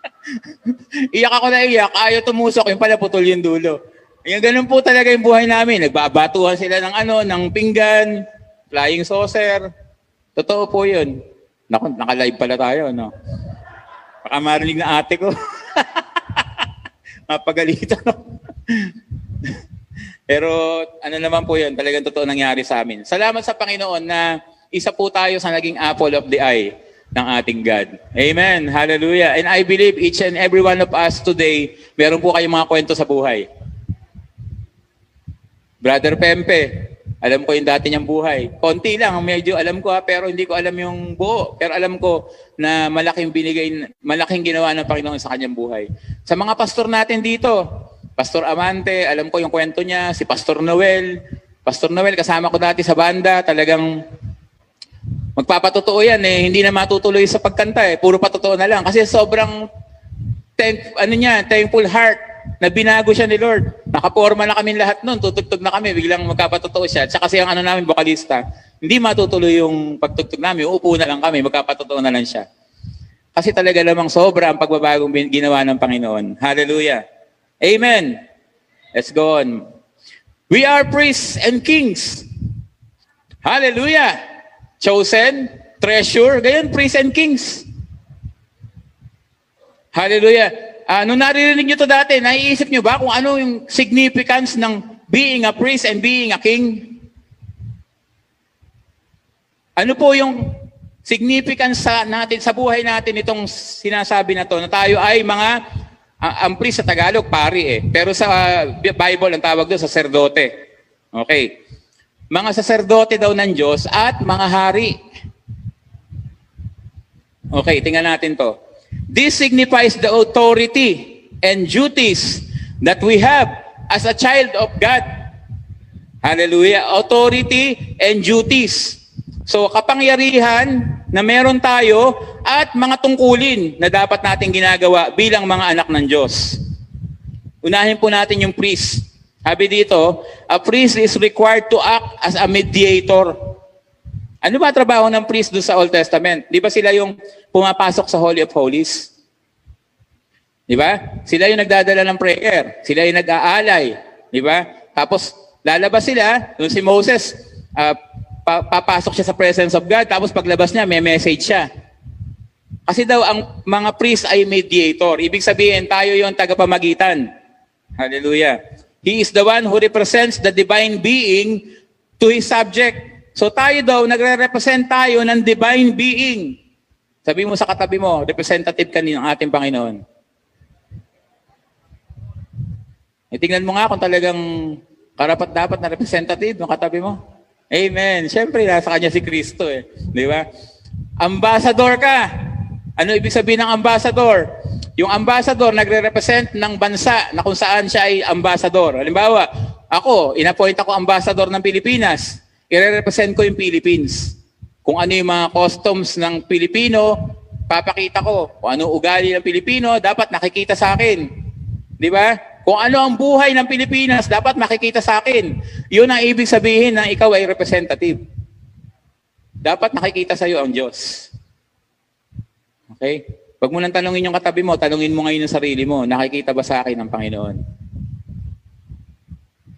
iyak ako na iyak. Ayaw tumusok. Yung pala, putol yung dulo. Yung ganun po talaga yung buhay namin. Nagbabatuhan sila ng ano, ng pinggan, flying saucer. Totoo po yun. Naku, naka-live pala tayo, no? Baka marinig na ate ko. Mapagalitan ako. Pero ano naman po yun, talagang totoo nangyari sa amin. Salamat sa Panginoon na isa po tayo sa naging apple of the eye ng ating God. Amen. Hallelujah. And I believe each and every one of us today, meron po kayong mga kwento sa buhay. Brother Pempe, alam ko yung dati niyang buhay. Konti lang, medyo alam ko ha, pero hindi ko alam yung buo. Pero alam ko na malaking binigay, malaking ginawa ng Panginoon sa kanyang buhay. Sa mga pastor natin dito, Pastor Amante, alam ko yung kwento niya, si Pastor Noel. Pastor Noel, kasama ko dati sa banda, talagang magpapatotoo yan eh, hindi na matutuloy sa pagkanta eh, puro patotoo na lang. Kasi sobrang thank, ano niya, thankful heart na binago siya ni Lord. Nakaporma na kami lahat noon, tutugtog na kami, biglang magkapatotoo siya. At saka kasi ang ano namin, vokalista, hindi matutuloy yung pagtugtog namin, uupo na lang kami, magkapatotoo na lang siya. Kasi talaga namang sobra ang pagbabagong ginawa ng Panginoon. Hallelujah. Amen. Let's go on. We are priests and kings. Hallelujah. Chosen, treasure, gayon, priests and kings. Hallelujah. Ah, nung naririnig nyo to dati, naiisip nyo ba kung ano yung significance ng being a priest and being a king? Ano po yung significance sa natin sa buhay natin itong sinasabi na to na tayo ay mga ah, ang priest sa Tagalog pari eh. Pero sa ah, Bible ang tawag doon saserdote. Okay. Mga saserdote daw ng Diyos at mga hari. Okay, tingnan natin to. This signifies the authority and duties that we have as a child of God. Hallelujah. Authority and duties. So kapangyarihan na meron tayo at mga tungkulin na dapat nating ginagawa bilang mga anak ng Diyos. Unahin po natin yung priest. Sabi dito, a priest is required to act as a mediator. Ano ba trabaho ng priest doon sa Old Testament? Di ba sila yung pumapasok sa Holy of Holies? Di ba? Sila yung nagdadala ng prayer. Sila yung nag-aalay. Di ba? Tapos, lalabas sila, doon si Moses, ah, pa- papasok siya sa presence of God, tapos paglabas niya, may message siya. Kasi daw, ang mga priest ay mediator. Ibig sabihin, tayo yung tagapamagitan. Hallelujah. He is the one who represents the divine being to his subject. So tayo daw, nagre-represent tayo ng divine being. Sabi mo sa katabi mo, representative ka ng ating Panginoon. E tingnan mo nga kung talagang karapat dapat na representative ng katabi mo. Amen. Siyempre, nasa kanya si Kristo eh. Di ba? Ambassador ka. Ano ibig sabihin ng ambassador? Yung ambassador nagre-represent ng bansa na kung saan siya ay ambassador. Halimbawa, ako, inappoint ako ambassador ng Pilipinas. I-represent ko yung Philippines. Kung ano yung mga customs ng Pilipino, papakita ko. Kung ano ugali ng Pilipino, dapat nakikita sa akin. Di ba? Kung ano ang buhay ng Pilipinas, dapat makikita sa akin. Yun ang ibig sabihin na ikaw ay representative. Dapat nakikita sa iyo ang Diyos. Okay? Pag mo nang tanongin yung katabi mo, tanongin mo ngayon ang sarili mo, nakikita ba sa akin ang Panginoon?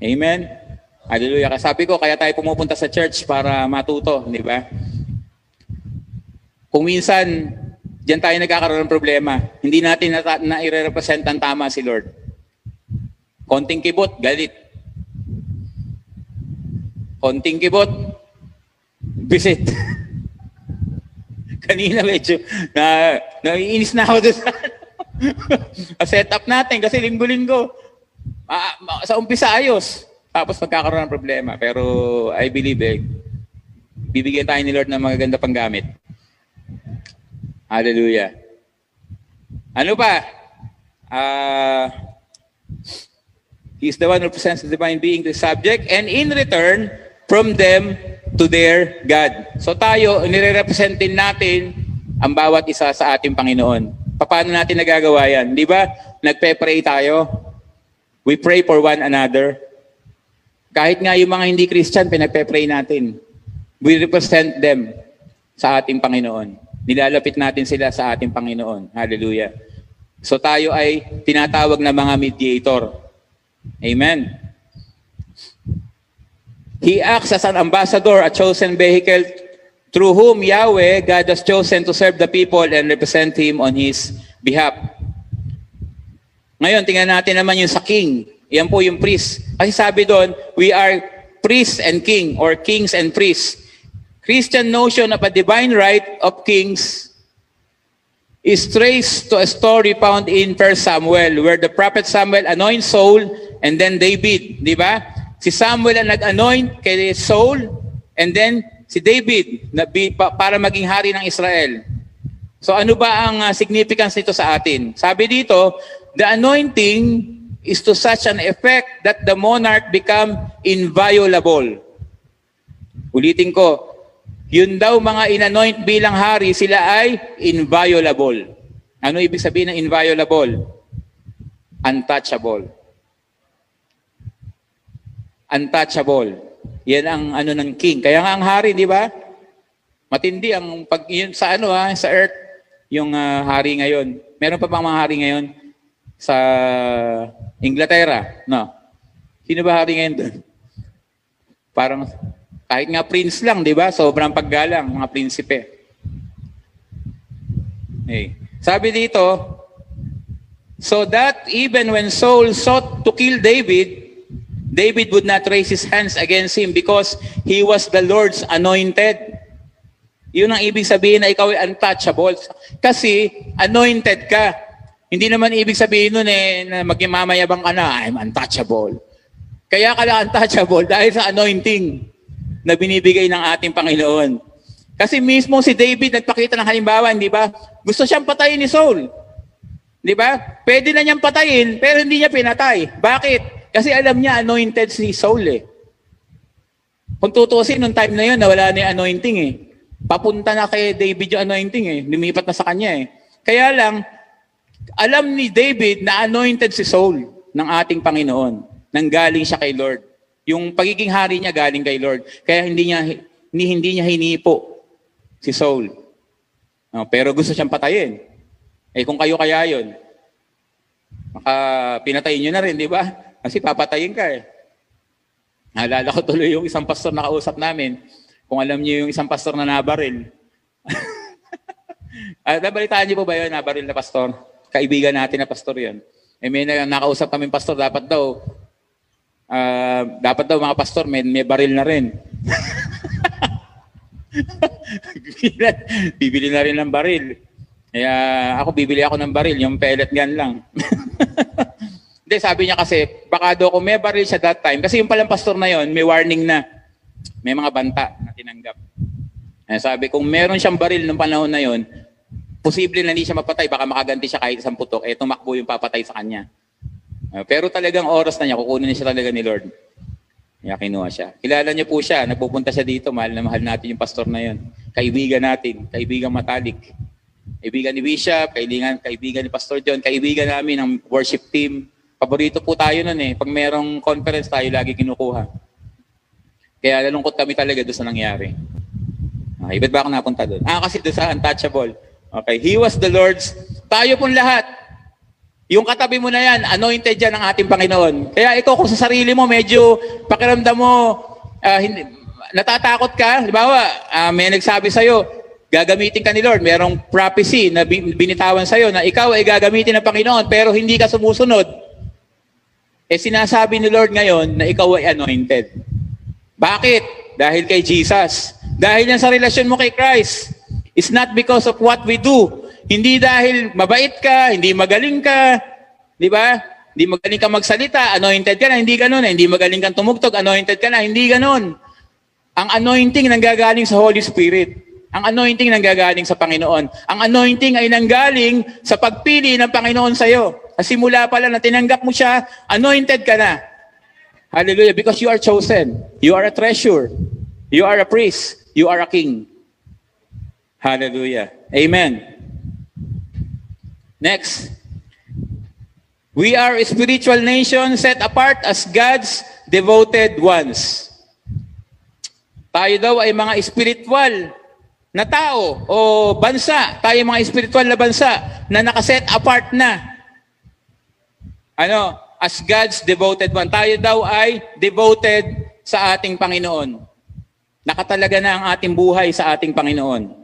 Amen? Hallelujah. Sabi ko, kaya tayo pumupunta sa church para matuto, di ba? Kung minsan, diyan tayo nagkakaroon ng problema, hindi natin na, na i-represent ang tama si Lord. Konting kibot, galit. Konting kibot, visit. Kanina medyo na naiinis na ako doon sa set up natin kasi linggo-linggo. Ah, ma- sa umpisa ayos. Tapos magkakaroon ng problema. Pero I believe eh, bibigyan tayo ni Lord ng magaganda pang gamit. Hallelujah. Ano pa? Ah, He is the one who represents the divine being the subject and in return, from them to their God. So tayo, nire-represent din natin ang bawat isa sa ating Panginoon. Paano natin nagagawa yan? Di ba? Nagpe-pray tayo. We pray for one another. Kahit nga yung mga hindi Christian, pinagpe-pray natin. We represent them sa ating Panginoon. Nilalapit natin sila sa ating Panginoon. Hallelujah. So tayo ay tinatawag na mga mediator. Amen. He acts as an ambassador, a chosen vehicle through whom Yahweh, God has chosen to serve the people and represent Him on His behalf. Ngayon, tingnan natin naman yung sa king. Yan po yung priest. Kasi sabi doon, we are priests and king or kings and priests. Christian notion of a divine right of kings is traced to a story found in 1 Samuel where the prophet Samuel anoints Saul and then David, di ba? si Samuel ang nag-anoint kay Saul, and then si David na, para maging hari ng Israel. So ano ba ang uh, significance nito sa atin? Sabi dito, the anointing is to such an effect that the monarch become inviolable. Ulitin ko, yun daw mga inanoint bilang hari, sila ay inviolable. Ano ibig sabihin ng inviolable? Untouchable. Untouchable. Yan ang ano ng king. Kaya nga ang hari, di ba? Matindi ang pag yun, sa ano ha, sa earth, yung uh, hari ngayon. Meron pa bang mga hari ngayon sa Inglaterra? No. Sino ba hari ngayon doon? Parang kahit nga prince lang, di ba? Sobrang paggalang, mga prinsipe. Hey. Sabi dito, so that even when Saul sought to kill David, David would not raise his hands against him because he was the Lord's anointed. Yun ang ibig sabihin na ikaw ay untouchable. Kasi anointed ka. Hindi naman ibig sabihin nun eh, na magmamayabang ka na, I'm untouchable. Kaya ka lang untouchable dahil sa anointing na binibigay ng ating Panginoon. Kasi mismo si David nagpakita ng halimbawa, di ba? Gusto siyang patayin ni Saul. Di ba? Pwede na niyang patayin, pero hindi niya pinatay. Bakit? Kasi alam niya anointed si Saul eh. Kung tutusin, nung time na yun, nawala na yung anointing eh. Papunta na kay David yung anointing eh. Lumipat na sa kanya eh. Kaya lang, alam ni David na anointed si Saul ng ating Panginoon. Nanggaling siya kay Lord. Yung pagiging hari niya galing kay Lord. Kaya hindi niya ni hindi niya hinipo si Saul. No, pero gusto siyang patayin. Eh kung kayo kaya 'yon, maka pinatayin niyo na rin, di ba? Kasi papatayin ka eh. Naalala ko tuloy yung isang pastor na kausap namin. Kung alam niyo yung isang pastor na nabaril. ah, nabalitaan niyo po ba yun, nabaril na pastor? Kaibigan natin na pastor yun. Eh, may nakausap kami pastor, dapat daw, uh, dapat daw mga pastor, may, may baril na rin. bibili na rin ng baril. Kaya ako, bibili ako ng baril, yung pellet gun lang. Hindi, sabi niya kasi, baka daw kung may baril siya that time, kasi yung palang pastor na yon may warning na. May mga banta na tinanggap. Kaya sabi, kung meron siyang baril nung panahon na yon posible na hindi siya mapatay, baka makaganti siya kahit isang putok, eh tumakbo yung papatay sa kanya. Uh, pero talagang oras na niya, kukunin niya siya talaga ni Lord. Kaya kinuha siya. Kilala niyo po siya, nagpupunta siya dito, mahal na mahal natin yung pastor na yon. Kaibigan natin, kaibigan matalik. Kaibigan ni Bishop, kaibigan, kaibigan ni Pastor John, kaibigan namin ng worship team. Paborito po tayo nun eh. Pag merong conference tayo, lagi kinukuha. Kaya lalungkot kami talaga doon sa nangyari. Okay, ba't ba ako napunta doon? Ah, kasi doon sa untouchable. Okay, He was the Lord's. Tayo pong lahat. Yung katabi mo na yan, anointed yan ng ating Panginoon. Kaya ikaw kung sa sarili mo, medyo pakiramdam mo, uh, hindi, natatakot ka, halimbawa, uh, may nagsabi sa'yo, gagamitin ka ni Lord. Merong prophecy na binitawan sa'yo na ikaw ay gagamitin ng Panginoon pero hindi ka sumusunod. Eh sinasabi ni Lord ngayon na ikaw ay anointed. Bakit? Dahil kay Jesus. Dahil yan sa relasyon mo kay Christ. It's not because of what we do. Hindi dahil mabait ka, hindi magaling ka, di ba? Hindi magaling ka magsalita, anointed ka na, hindi ganun. Hindi magaling kang tumugtog, anointed ka na, hindi ganun. Ang anointing nanggagaling sa Holy Spirit. Ang anointing nanggagaling sa Panginoon. Ang anointing ay nanggaling sa pagpili ng Panginoon sa iyo. Kasi mula pala na tinanggap mo siya, anointed ka na. Hallelujah. Because you are chosen. You are a treasure. You are a priest. You are a king. Hallelujah. Amen. Next. We are a spiritual nation set apart as God's devoted ones. Tayo daw ay mga spiritual na tao o bansa. Tayo mga spiritual na bansa na nakaset apart na. Ano? As God's devoted one. Tayo daw ay devoted sa ating Panginoon. Nakatalaga na ang ating buhay sa ating Panginoon.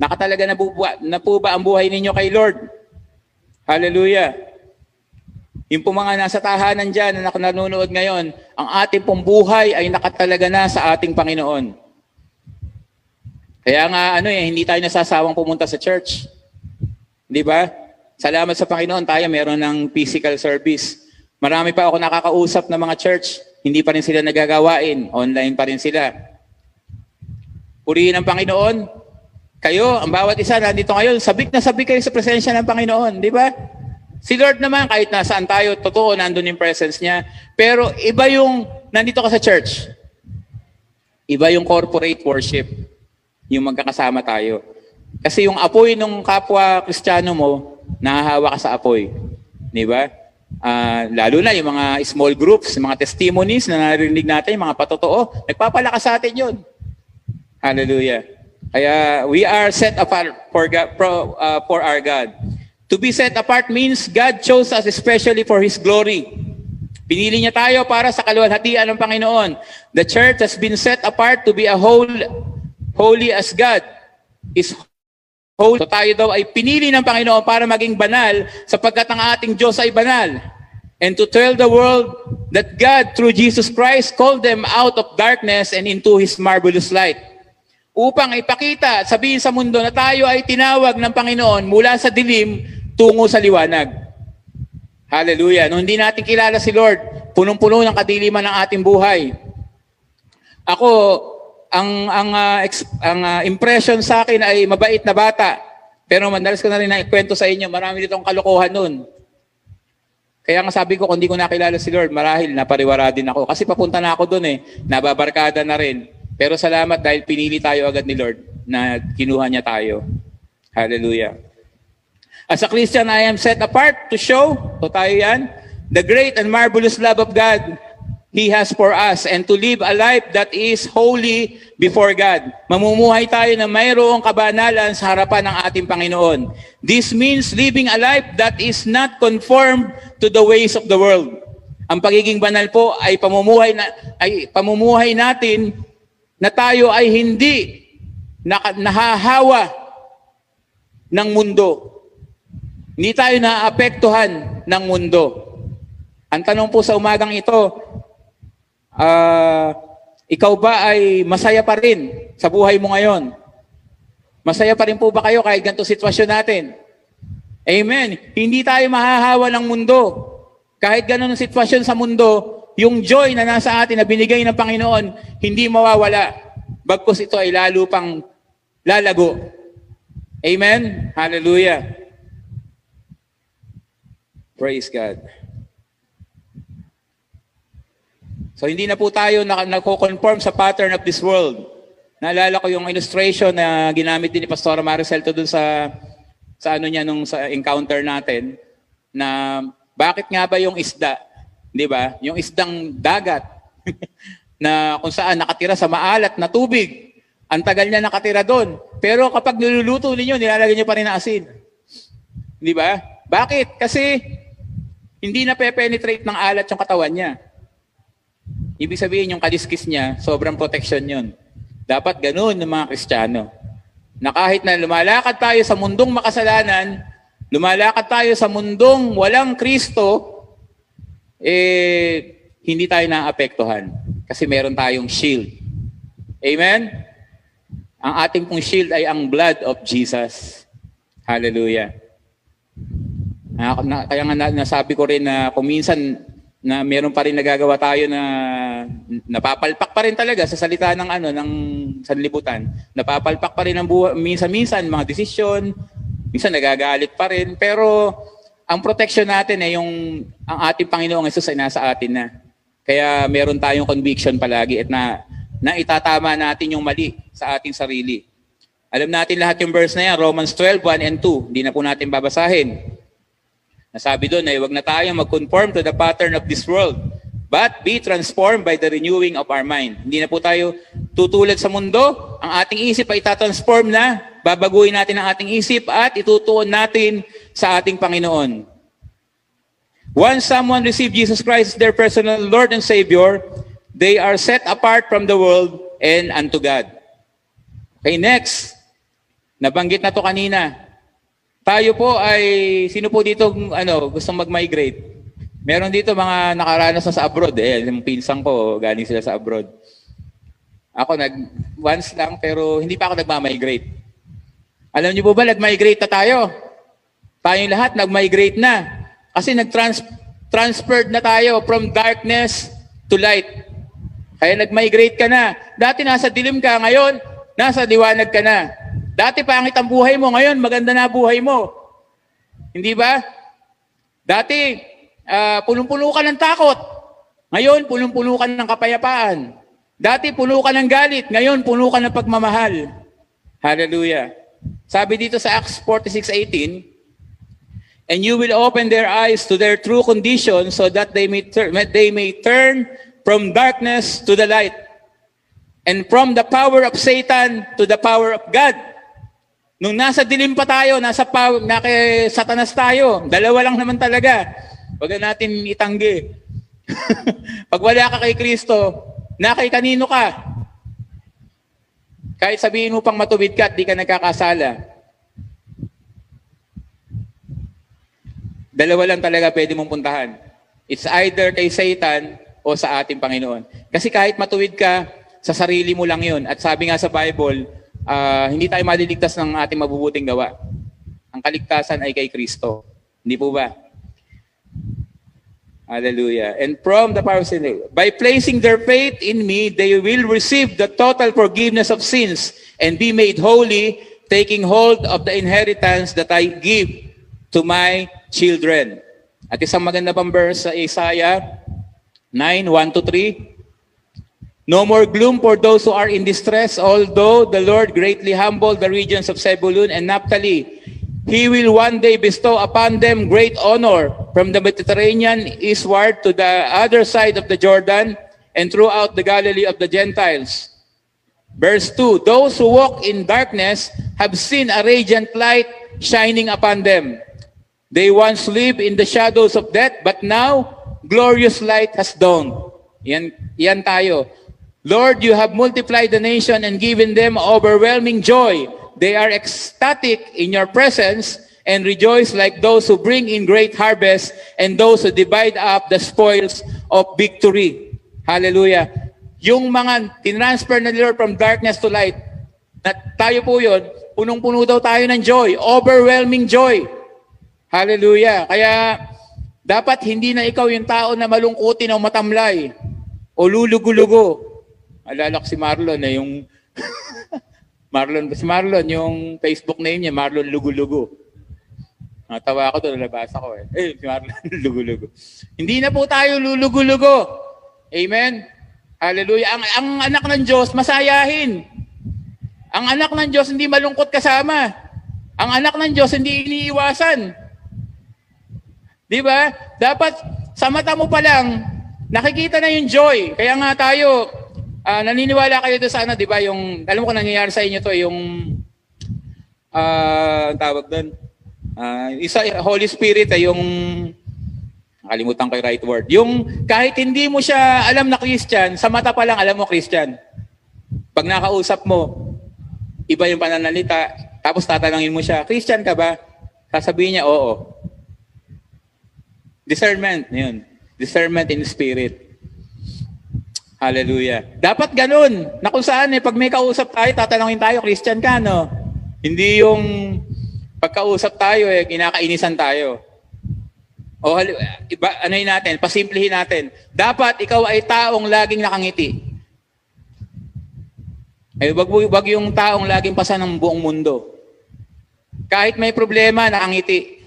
Nakatalaga na, bu- na po ba ang buhay ninyo kay Lord? Hallelujah. Yung po mga nasa tahanan dyan na nanonood ngayon, ang ating pong buhay ay nakatalaga na sa ating Panginoon. Kaya nga, ano eh, hindi tayo nasasawang pumunta sa church. Di ba? Salamat sa Panginoon, tayo meron ng physical service. Marami pa ako nakakausap ng mga church hindi pa rin sila nagagawain. Online pa rin sila. Purihin ang Panginoon. Kayo, ang bawat isa nandito ngayon, sabik na sabik kayo sa presensya ng Panginoon. Di ba? Si Lord naman, kahit nasaan tayo, totoo, nandun yung presence niya. Pero iba yung, nandito ka sa church. Iba yung corporate worship. Yung magkakasama tayo. Kasi yung apoy ng kapwa kristyano mo, nahahawa ka sa apoy. Di ba? Ah, lalo na yung mga small groups, mga testimonies na narinig natin, yung mga patotoo, nagpapalakas sa atin yun. Hallelujah. Kaya we are set apart for, God, pro- uh, for our God. To be set apart means God chose us especially for His glory. Pinili niya tayo para sa kaluwalhatian ng Panginoon. The church has been set apart to be a whole, holy as God is holy. So tayo daw ay pinili ng Panginoon para maging banal sapagkat ang ating Diyos ay banal. And to tell the world that God through Jesus Christ called them out of darkness and into His marvelous light upang ipakita, sabihin sa mundo na tayo ay tinawag ng Panginoon mula sa dilim tungo sa liwanag. Hallelujah. Nung hindi natin kilala si Lord, punong-puno ng kadiliman ng ating buhay. Ako, ang ang ah, ex- ang ah, impression sa akin ay mabait na bata. Pero madalas ko na rin naikwento sa inyo, marami ditong kalokohan noon. Kaya nga sabi ko, kung hindi ko nakilala si Lord, marahil napariwara din ako. Kasi papunta na ako doon eh, nababarkada na rin. Pero salamat dahil pinili tayo agad ni Lord na kinuha niya tayo. Hallelujah. As a Christian, I am set apart to show, to tayo yan, the great and marvelous love of God He has for us and to live a life that is holy before God. Mamumuhay tayo na mayroong kabanalan sa harapan ng ating Panginoon. This means living a life that is not conformed to the ways of the world. Ang pagiging banal po ay pamumuhay na ay pamumuhay natin na tayo ay hindi nahahawa ng mundo. Hindi tayo naapektuhan ng mundo. Ang tanong po sa umagang ito, ah, ikaw ba ay masaya pa rin sa buhay mo ngayon? Masaya pa rin po ba kayo kahit ganito sitwasyon natin? Amen. Hindi tayo mahahawa ng mundo. Kahit ganun ang sitwasyon sa mundo, yung joy na nasa atin na binigay ng Panginoon, hindi mawawala. Bagkus ito ay lalo pang lalago. Amen? Hallelujah. Praise God. So hindi na po tayo na, nako-conform sa pattern of this world. Naalala ko yung illustration na ginamit din ni Pastor Maricel to dun sa sa ano niya nung sa encounter natin na bakit nga ba yung isda, 'di ba? Yung isdang dagat na kung saan nakatira sa maalat na tubig. Ang tagal niya nakatira doon. Pero kapag niluluto ninyo, nilalagay niyo pa rin na asin. 'Di ba? Bakit? Kasi hindi na pe-penetrate ng alat yung katawan niya. Ibig sabihin yung kaliskis niya, sobrang protection yun. Dapat ganun ng mga Kristiyano. Na kahit na lumalakad tayo sa mundong makasalanan, lumalakad tayo sa mundong walang Kristo, eh, hindi tayo naapektuhan. Kasi meron tayong shield. Amen? Ang ating pong shield ay ang blood of Jesus. Hallelujah. Kaya nga na, nasabi ko rin na kung minsan na meron pa rin nagagawa tayo na napapalpak pa rin talaga sa salita ng ano ng sanlibutan. Napapalpak pa rin ang buhay minsan-minsan mga desisyon, minsan nagagalit pa rin pero ang protection natin ay yung ang ating Panginoong Hesus ay nasa atin na. Kaya meron tayong conviction palagi at na na itatama natin yung mali sa ating sarili. Alam natin lahat yung verse na yan, Romans 12, 1 and 2. Hindi na po natin babasahin. Nasabi doon ay huwag na tayong mag-conform to the pattern of this world, but be transformed by the renewing of our mind. Hindi na po tayo tutulad sa mundo. Ang ating isip ay itatransform na. Babaguhin natin ang ating isip at itutuon natin sa ating Panginoon. Once someone received Jesus Christ as their personal Lord and Savior, they are set apart from the world and unto God. Okay, next. Nabanggit na to kanina. Tayo po ay, sino po dito ano, gustong mag-migrate? Meron dito mga nakaranas na sa abroad. Eh, yung pinsang ko, galing sila sa abroad. Ako nag, once lang, pero hindi pa ako nagma-migrate. Alam niyo po ba, nag-migrate na tayo? Tayong lahat, nag-migrate na. Kasi nag-transferred na tayo from darkness to light. Kaya nag-migrate ka na. Dati nasa dilim ka, ngayon nasa liwanag ka na. Dati pangit ang buhay mo, ngayon maganda na buhay mo. Hindi ba? Dati, uh, punong-puno ka ng takot. Ngayon, punong-puno ka ng kapayapaan. Dati, puno ka ng galit. Ngayon, puno ka ng pagmamahal. Hallelujah. Sabi dito sa Acts 46.18, And you will open their eyes to their true condition so that they may, tur- they may turn from darkness to the light and from the power of Satan to the power of God. Nung nasa dilim pa tayo, nasa pa, na kay satanas tayo, dalawa lang naman talaga. Huwag natin itanggi. Pag wala ka kay Kristo, na kay kanino ka? Kahit sabihin mo pang matuwid ka at di ka nagkakasala, Dalawa lang talaga pwede mong puntahan. It's either kay Satan o sa ating Panginoon. Kasi kahit matuwid ka, sa sarili mo lang yon. At sabi nga sa Bible, uh, hindi tayo maliligtas ng ating mabubuting gawa. Ang kaligtasan ay kay Kristo. Hindi po ba? Hallelujah. And from the power of sin, by placing their faith in me, they will receive the total forgiveness of sins and be made holy, taking hold of the inheritance that I give to my children. At isang maganda pang verse sa Isaiah 9, 1 to 3. No more gloom for those who are in distress, although the Lord greatly humbled the regions of Zebulun and Naphtali. He will one day bestow upon them great honor from the Mediterranean eastward to the other side of the Jordan and throughout the Galilee of the Gentiles. Verse 2, Those who walk in darkness have seen a radiant light shining upon them. They once lived in the shadows of death, but now glorious light has dawned. Yan, yan tayo. Lord, you have multiplied the nation and given them overwhelming joy. They are ecstatic in your presence and rejoice like those who bring in great harvest and those who divide up the spoils of victory. Hallelujah. Yung mga tinransfer na Lord from darkness to light, na tayo po yun, punong-puno daw tayo ng joy, overwhelming joy. Hallelujah. Kaya dapat hindi na ikaw yung tao na malungkutin o matamlay o lulugo-lugo. Alala ko si Marlon na yung Marlon, si Marlon, yung Facebook name niya, Marlon Lugo-Lugo. Natawa ako doon, nabasa ko eh. Eh, si Marlon Lugo-Lugo. Hindi na po tayo lulugo-lugo. Amen? Hallelujah. Ang, ang anak ng Diyos, masayahin. Ang anak ng Diyos, hindi malungkot kasama. Ang anak ng Diyos, hindi iniiwasan. Di ba? Dapat sa mata mo pa lang, nakikita na yung joy. Kaya nga tayo, uh, naniniwala kayo doon sa ano, di ba? Yung, alam ko nangyayari sa inyo to, yung, uh, tawag doon, uh, isa, Holy Spirit, ay yung, nakalimutan ko yung right word. Yung kahit hindi mo siya alam na Christian, sa mata pa lang alam mo Christian. Pag nakausap mo, iba yung pananalita, tapos tatanungin mo siya, Christian ka ba? Sasabihin niya, oo. Discernment, yun. Discernment in spirit. Hallelujah. Dapat ganun. Na kung saan eh, pag may kausap tayo, tatanungin tayo, Christian ka, no? Hindi yung pagkausap tayo, eh, kinakainisan tayo. O iba, ano yun natin, pasimplihin natin. Dapat ikaw ay taong laging nakangiti. Ay wag, wag yung taong laging pasa ng buong mundo. Kahit may problema, nakangiti.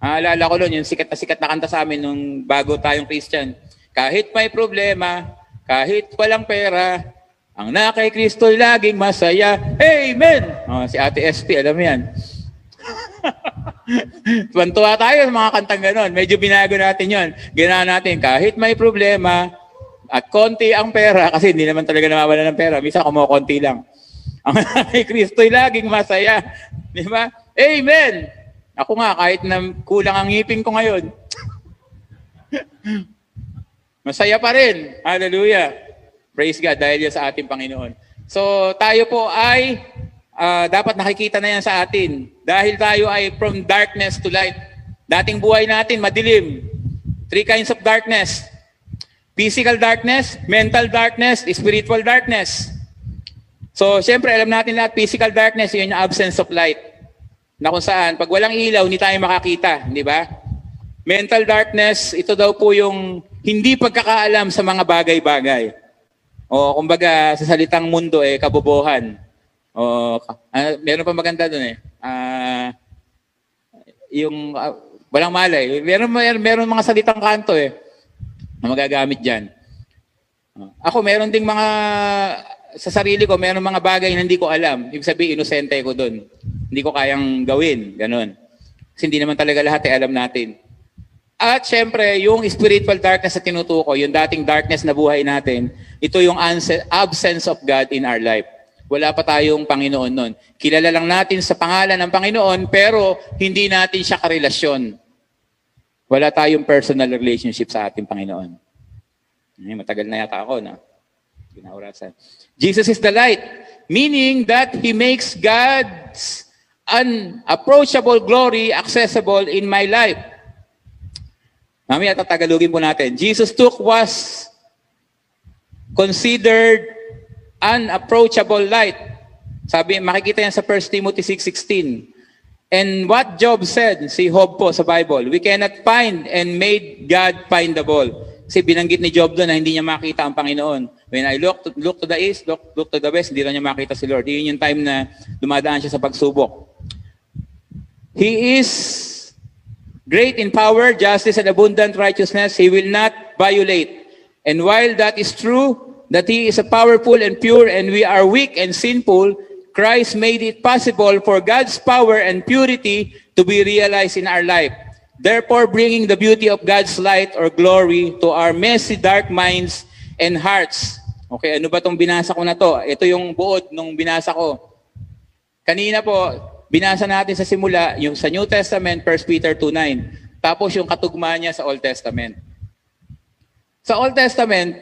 Aalala ko noon, yung sikat na sikat na kanta sa amin nung bago tayong Christian. Kahit may problema, kahit walang pera, ang na kay Kristo laging masaya. Amen! Oh, si Ate SP, alam mo yan. Tuwan-tuwa tayo sa mga kantang ganon. Medyo binago natin yon. Ginawa natin, kahit may problema, at konti ang pera, kasi hindi naman talaga nawawala ng pera. Misa kumukonti lang. Ang kay Kristo laging masaya. Di ba? Amen! Ako nga, kahit na kulang ang ngipin ko ngayon, masaya pa rin. Hallelujah. Praise God dahil yan sa ating Panginoon. So tayo po ay uh, dapat nakikita na yan sa atin. Dahil tayo ay from darkness to light. Dating buhay natin, madilim. Three kinds of darkness. Physical darkness, mental darkness, spiritual darkness. So, siyempre, alam natin lahat, physical darkness, yun yung absence of light na kung saan, pag walang ilaw, hindi tayo makakita, di ba? Mental darkness, ito daw po yung hindi pagkakaalam sa mga bagay-bagay. O kumbaga sa salitang mundo eh kabobohan. O uh, meron pa maganda doon eh. Uh, yung uh, walang malay. Meron, meron, meron mga salitang kanto eh na magagamit diyan. Ako meron ding mga sa sarili ko, meron mga bagay na hindi ko alam. Ibig sabihin, inosente ko doon. Hindi ko kayang gawin. Ganon. Kasi hindi naman talaga lahat ay alam natin. At syempre, yung spiritual darkness na tinutuko, yung dating darkness na buhay natin, ito yung absence of God in our life. Wala pa tayong Panginoon nun. Kilala lang natin sa pangalan ng Panginoon, pero hindi natin siya karelasyon. Wala tayong personal relationship sa ating Panginoon. Matagal na yata ako, na Ginaurasan. Jesus is the light, meaning that He makes God's unapproachable glory accessible in my life. Mamaya tatagalugin po natin. Jesus took was considered unapproachable light. Sabi, makikita yan sa 1 Timothy 6.16. And what Job said, si Job po sa Bible, we cannot find and made God findable. Kasi binanggit ni Job doon na hindi niya makita ang Panginoon. When I look to, look to the east, look, look to the west, hindi lang niya makita si Lord. Yun yung time na dumadaan siya sa pagsubok. He is Great in power, justice, and abundant righteousness, he will not violate. And while that is true, that he is a powerful and pure, and we are weak and sinful, Christ made it possible for God's power and purity to be realized in our life. Therefore, bringing the beauty of God's light or glory to our messy, dark minds and hearts. Okay, ano ba itong binasa ko na to? Ito yung buod nung binasa ko. Kanina po, binasa natin sa simula, yung sa New Testament, 1 Peter 2.9. Tapos yung katugma niya sa Old Testament. Sa Old Testament,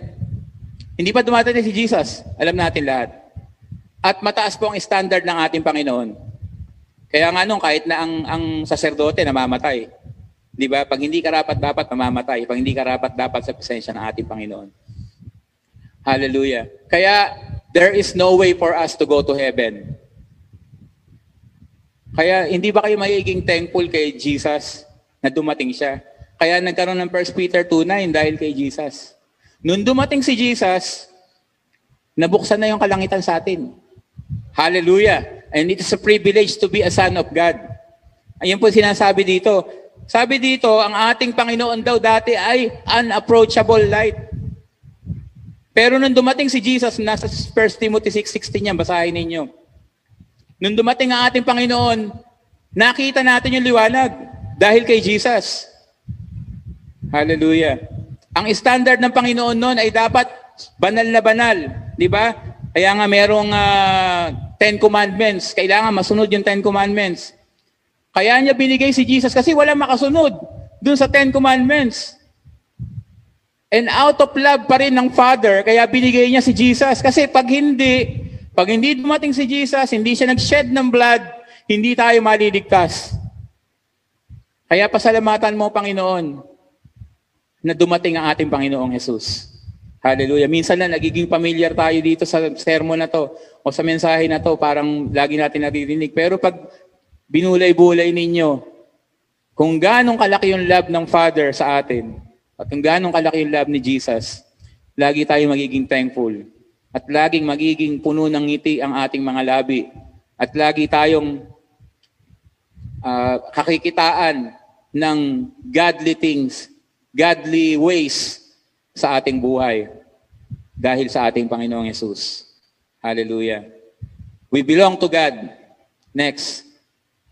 hindi pa dumadating si Jesus. Alam natin lahat. At mataas po ang standard ng ating Panginoon. Kaya nga nung kahit na ang, ang saserdote namamatay. Di ba? Pag hindi karapat dapat mamamatay. Pag hindi karapat dapat sa presensya ng ating Panginoon. Hallelujah. Kaya there is no way for us to go to heaven kaya hindi ba kayo magiging thankful kay Jesus na dumating siya? Kaya nagkaroon ng 1 Peter 2.9 dahil kay Jesus. Nung dumating si Jesus, nabuksan na yung kalangitan sa atin. Hallelujah. And it is a privilege to be a son of God. Ayun po sinasabi dito. Sabi dito, ang ating Panginoon daw dati ay unapproachable light. Pero nung dumating si Jesus, nasa 1 Timothy 6.16 yan, basahin ninyo. Nung dumating ang ating Panginoon, nakita natin yung liwanag dahil kay Jesus. Hallelujah. Ang standard ng Panginoon noon ay dapat banal na banal. Di ba? Kaya nga merong uh, Ten Commandments. Kailangan masunod yung Ten Commandments. Kaya niya binigay si Jesus kasi wala makasunod dun sa Ten Commandments. And out of love pa rin ng Father, kaya binigay niya si Jesus. Kasi pag hindi, pag hindi dumating si Jesus, hindi siya nag-shed ng blood, hindi tayo maliligtas. Kaya pasalamatan mo, Panginoon, na dumating ang ating Panginoong Jesus. Hallelujah. Minsan na nagiging familiar tayo dito sa sermon na to o sa mensahe na to, parang lagi natin naririnig. Pero pag binulay-bulay ninyo, kung ganong kalaki yung love ng Father sa atin, at kung ganong kalaki yung love ni Jesus, lagi tayo magiging thankful at laging magiging puno ng ngiti ang ating mga labi at lagi tayong uh, kakikitaan ng godly things, godly ways sa ating buhay dahil sa ating Panginoong Yesus. Hallelujah. We belong to God. Next.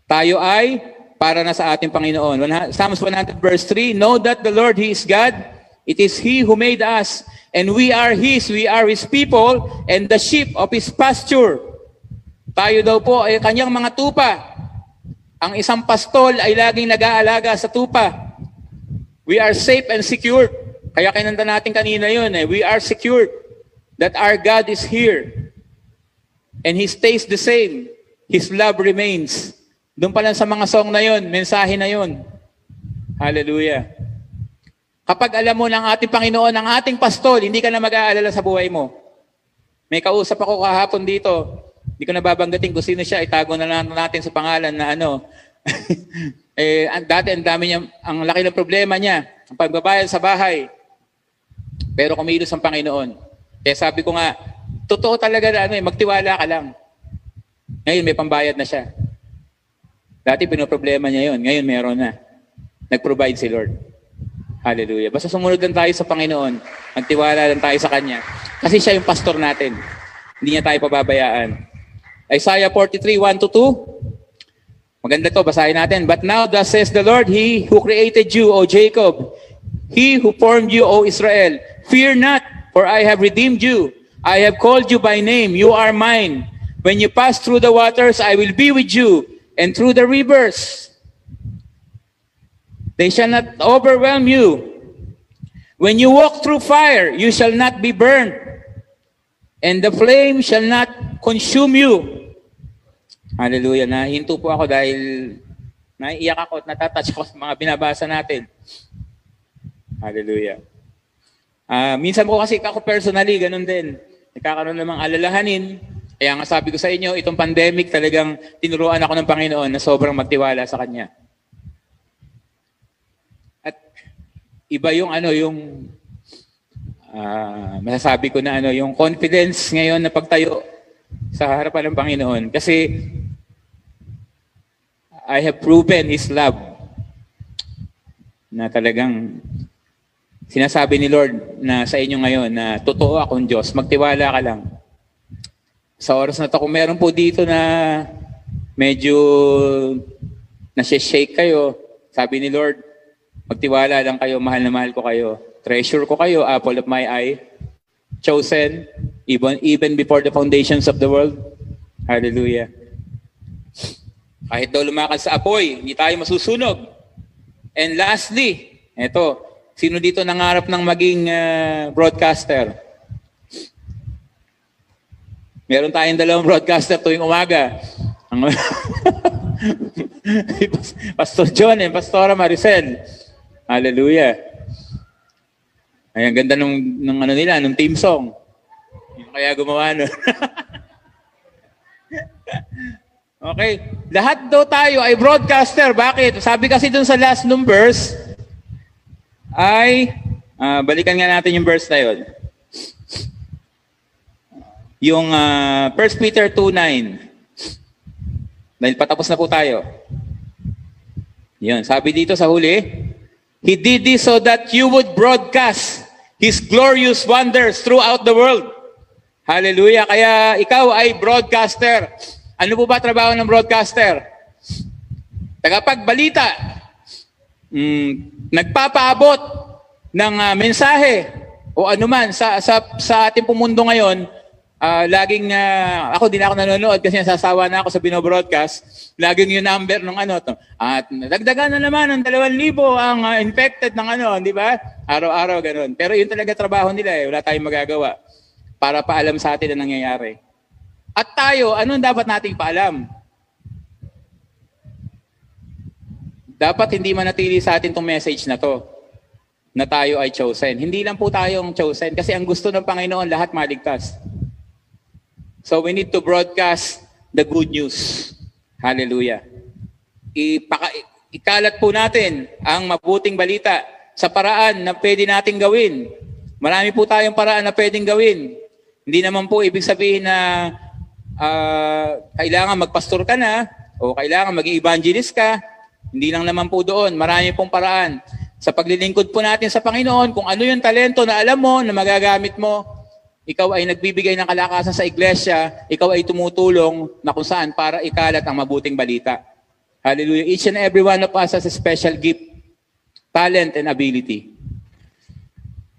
Tayo ay para na sa ating Panginoon. Psalms 100 verse 3, Know that the Lord, He is God. It is He who made us And we are His, we are His people, and the sheep of His pasture. Tayo daw po ay kanyang mga tupa. Ang isang pastol ay laging nag-aalaga sa tupa. We are safe and secure. Kaya kinanda natin kanina yun eh. We are secure that our God is here. And He stays the same. His love remains. Doon pa lang sa mga song na yun, mensahe na yun. Hallelujah. Kapag alam mo ng ating Panginoon, ang ating pastol, hindi ka na mag-aalala sa buhay mo. May kausap ako kahapon dito. Hindi ko na babanggating kung sino siya. Itago na lang natin sa pangalan na ano. Eh, dati ang dami niya, ang laki ng problema niya, ang pagbabayad sa bahay. Pero kumilos ang Panginoon. Kaya sabi ko nga, totoo talaga na ano eh, magtiwala ka lang. Ngayon may pambayad na siya. Dati pinoproblema niya yon, ngayon meron na. Nag-provide si Lord. Hallelujah. Basta sumunod lang tayo sa Panginoon. Magtiwala lang tayo sa Kanya. Kasi siya yung pastor natin. Hindi niya tayo pababayaan. Isaiah 43, 1 to 2. Maganda to, basahin natin. But now thus says the Lord, He who created you, O Jacob, He who formed you, O Israel, fear not, for I have redeemed you. I have called you by name. You are mine. When you pass through the waters, I will be with you, and through the rivers, they shall not overwhelm you. When you walk through fire, you shall not be burned, and the flame shall not consume you. Hallelujah. Nahinto po ako dahil naiiyak ako at natatouch ako sa mga binabasa natin. Hallelujah. Ah, minsan po kasi ako personally, ganun din. Nagkakaroon namang alalahanin. Kaya nga sabi ko sa inyo, itong pandemic talagang tinuruan ako ng Panginoon na sobrang magtiwala sa Kanya. At iba yung ano, yung ah, masasabi ko na ano, yung confidence ngayon na pagtayo sa harapan ng Panginoon. Kasi I have proven His love na talagang sinasabi ni Lord na sa inyo ngayon na totoo akong Diyos, magtiwala ka lang. Sa oras na to, kung meron po dito na medyo nasi-shake kayo, sabi ni Lord, magtiwala lang kayo, mahal na mahal ko kayo. Treasure ko kayo, apple of my eye. Chosen, even, even before the foundations of the world. Hallelujah. Kahit daw lumakad sa apoy, hindi tayo masusunog. And lastly, eto, sino dito nangarap ng maging ah, broadcaster? Meron tayong dalawang broadcaster tuwing umaga. Pastor John and Pastora Maricel. Hallelujah. Ay, ang ganda nung, nung ano nila, nung team song. Yung kaya gumawa nun. Okay. Lahat daw tayo ay broadcaster. Bakit? Sabi kasi dun sa last nung verse, ay, ah, balikan nga natin yung verse na yun. Yung ah, 1 Peter 2.9. Dahil patapos na po tayo. Yun, sabi dito sa huli, He did this so that you would broadcast His glorious wonders throughout the world. Hallelujah. Kaya ikaw ay broadcaster. Ano po ba trabaho ng broadcaster? Tagapagbalita. Mm, nagpapaabot ng ah, mensahe o anuman sa sa sa ating pumundo ngayon. Ah, laging ah, ako din ako nanonood kasi nasasawa na ako sa bino-broadcast. Laging yung number ng ano to. At dagdagan na naman ng 2,000 ang ah, infected ng ano, di ba? Araw-araw ganun. Pero yun talaga trabaho nila eh. Wala tayong magagawa para paalam sa atin ang nangyayari. At tayo, anong dapat nating paalam? Dapat hindi manatili sa atin tong message na to na tayo ay chosen. Hindi lang po tayong chosen kasi ang gusto ng Panginoon lahat maligtas. So we need to broadcast the good news. Hallelujah. Ipaka, ikalat po natin ang mabuting balita sa paraan na pwede nating gawin. Marami po tayong paraan na pwedeng gawin. Hindi naman po ibig sabihin na ah, kailangan magpastor ka na o kailangan maging evangelist ka. Hindi lang naman po doon. Marami pong paraan. Sa paglilingkod po natin sa Panginoon, kung ano yung talento na alam mo, na magagamit mo, ikaw ay nagbibigay ng kalakasan sa iglesia, ikaw ay tumutulong na kung saan para ikalat ang mabuting balita. Hallelujah. Each and every one of us has a special gift, talent, and ability.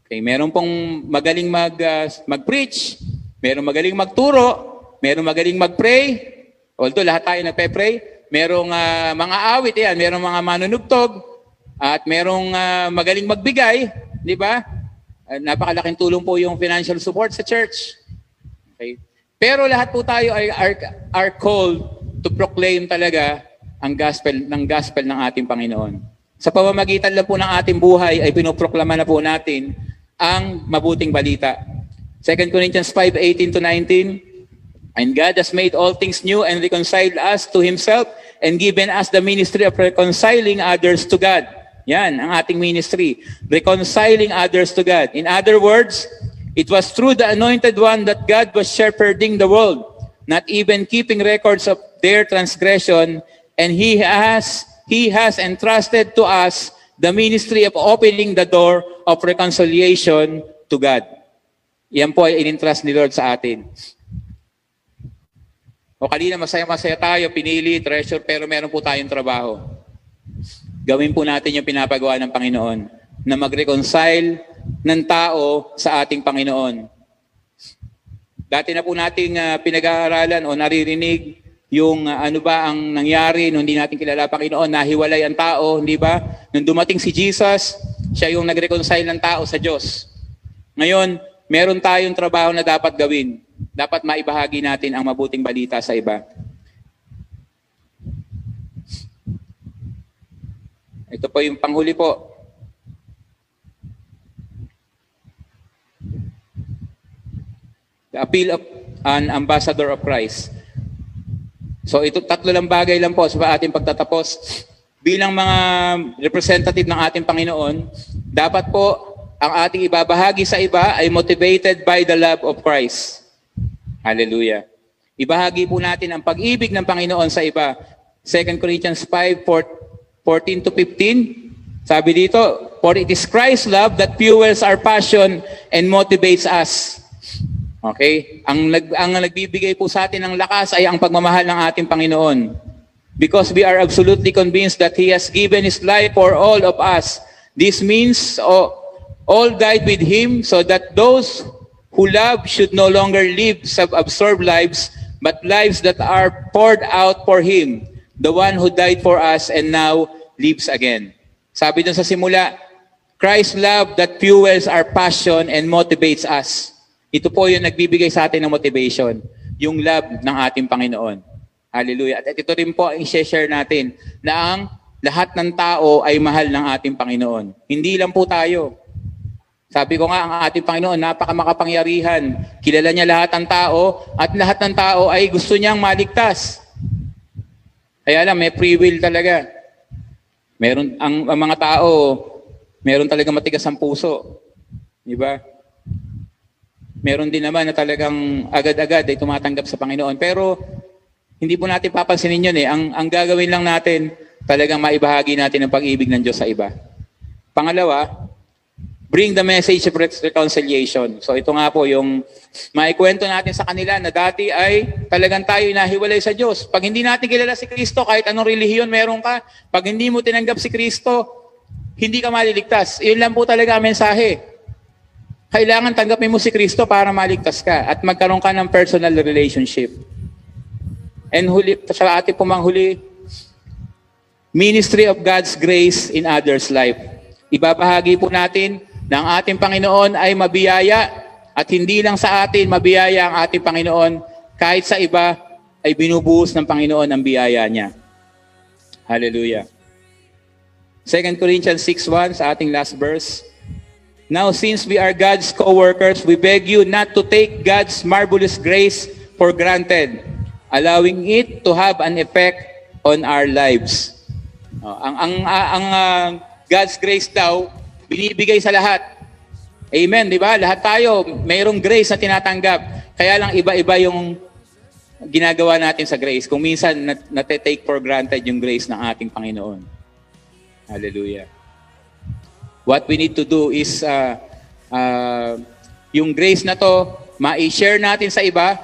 Okay, meron pong magaling mag, uh, mag-preach, meron magaling magturo, meron magaling mag-pray, although lahat tayo nagpe-pray, merong ah, mga awit, yan, merong mga manunugtog, at merong ah, magaling magbigay, di ba? Ah, napakalaking tulong po yung financial support sa church. Okay? Pero lahat po tayo ay are, are called to proclaim talaga ang gospel ng gospel ng ating Panginoon. Sa pamamagitan lang po ng ating buhay ay pinoproklama na po natin ang mabuting balita. 2 Corinthians 5:18 to 19 And God has made all things new and reconciled us to himself and given us the ministry of reconciling others to God. Yan, ang ating ministry. Reconciling others to God. In other words, it was through the anointed one that God was shepherding the world, not even keeping records of their transgression, and he has he has entrusted to us the ministry of opening the door of reconciliation to God. Yan po ay inintrust ni Lord sa atin. O kanina masaya-masaya tayo, pinili, treasure, pero meron po tayong trabaho. Gawin po natin yung pinapagawa ng Panginoon na mag-reconcile ng tao sa ating Panginoon. Dati na po nating uh, pinag-aaralan o naririnig yung uh, ano ba ang nangyari nung hindi natin kilala Panginoon, nahiwalay ang tao, hindi ba? Nung dumating si Jesus, siya yung nag-reconcile ng tao sa Diyos. Ngayon, meron tayong trabaho na dapat gawin. Dapat maibahagi natin ang mabuting balita sa iba. Ito po yung panghuli po. The appeal of an ambassador of Christ. So ito tatlo lang bagay lang po sa ating pagtatapos. Bilang mga representative ng ating Panginoon, dapat po ang ating ibabahagi sa iba ay motivated by the love of Christ. Hallelujah. Ibahagi po natin ang pag-ibig ng Panginoon sa iba. 2 Corinthians 5, 14 to 15. Sabi dito, For it is Christ's love that fuels our passion and motivates us. Okay? Ang, nag, ang nagbibigay po sa atin ng lakas ay ang pagmamahal ng ating Panginoon. Because we are absolutely convinced that He has given His life for all of us. This means oh, all died with Him so that those who love should no longer live self-absorbed lives, but lives that are poured out for Him, the one who died for us and now lives again. Sabi dun sa simula, Christ's love that fuels our passion and motivates us. Ito po yung nagbibigay sa atin ng motivation, yung love ng ating Panginoon. Hallelujah. At ito rin po ang i-share natin na ang lahat ng tao ay mahal ng ating Panginoon. Hindi lang po tayo. Sabi ko nga, ang ating Panginoon, napakamakapangyarihan. Kilala niya lahat ng tao at lahat ng tao ay gusto niyang maligtas. Kaya lang, may free will talaga. Meron, ang, ang mga tao, meron talaga matigas ang puso. Di ba? Meron din naman na talagang agad-agad ay tumatanggap sa Panginoon. Pero hindi po natin papansinin yun eh. Ang, ang gagawin lang natin, talagang maibahagi natin ang pag-ibig ng Diyos sa iba. Pangalawa, bring the message of reconciliation. So ito nga po yung maikwento natin sa kanila na dati ay talagang tayo nahiwalay sa Diyos. Pag hindi natin kilala si Kristo, kahit anong relihiyon meron ka, pag hindi mo tinanggap si Kristo, hindi ka maliligtas. Iyon lang po talaga ang mensahe. Kailangan tanggapin mo si Kristo para maligtas ka at magkaroon ka ng personal relationship. And huli, sa ating pumanghuli, ministry of God's grace in others' life. Ibabahagi po natin ang ating Panginoon ay mabiyaya at hindi lang sa atin mabiyaya ang ating Panginoon, kahit sa iba ay binubuhos ng Panginoon ang biyaya niya. Hallelujah. 2 Corinthians 6.1 sa ating last verse. Now, since we are God's co-workers, we beg you not to take God's marvelous grace for granted, allowing it to have an effect on our lives. Uh, ang ang ang uh, God's grace daw binibigay sa lahat. Amen, di ba? Lahat tayo mayroong grace na tinatanggap. Kaya lang iba-iba yung ginagawa natin sa grace. Kung minsan nat- nate-take for granted yung grace ng ating Panginoon. Hallelujah. What we need to do is uh, uh, yung grace na to, ma-share natin sa iba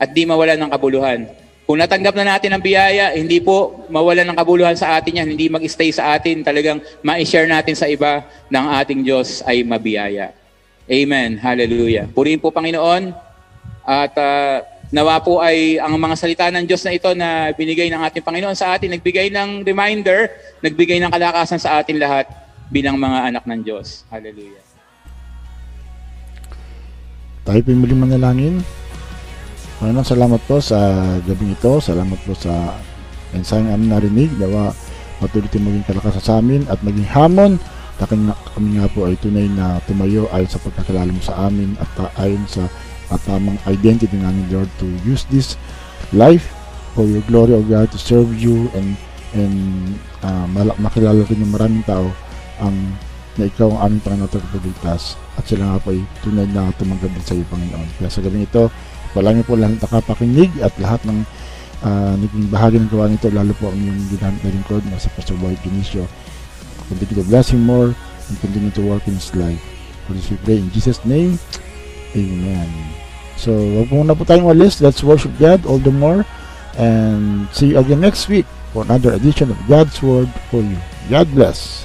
at di mawalan ng kabuluhan. Kung natanggap na natin ang biyaya, hindi po mawalan ng kabuluhan sa atin yan, hindi mag-stay sa atin, talagang ma-share natin sa iba ng ating Diyos ay mabiyaya. Amen. Hallelujah. Purihin po Panginoon at uh, nawa po ay ang mga salita ng Diyos na ito na binigay ng ating Panginoon sa atin, nagbigay ng reminder, nagbigay ng kalakasan sa atin lahat bilang mga anak ng Diyos. Hallelujah. Tayo po muling manalangin. Panginoon, salamat po sa gabing ito. Salamat po sa mensaheng amin narinig. Nawa patuloy maging kalakasan sa amin at maging hamon na kami nga po ay tunay na tumayo ayon sa pagkakilala mo sa amin at ayon sa at tamang identity namin Lord to use this life for your glory, O God, to serve you and and uh, makilala rin ng maraming tao ang na ikaw ang aming Panginoon at at sila nga po ay tunay na tumanggap din sa iyo, Panginoon. Kaya sa gabing ito, palangin po lahat nakapakinig at lahat ng uh, naging bahagi ng gawa nito, lalo po ang inyong ginamit na lingkod na sa Pastor Boyd Dionisio. Continue to bless him more and continue to work in his life. For this we pray in Jesus' name, Amen. So, wag muna po tayong walis. Let's worship God all the more. And see you again next week for another edition of God's Word for you. God bless.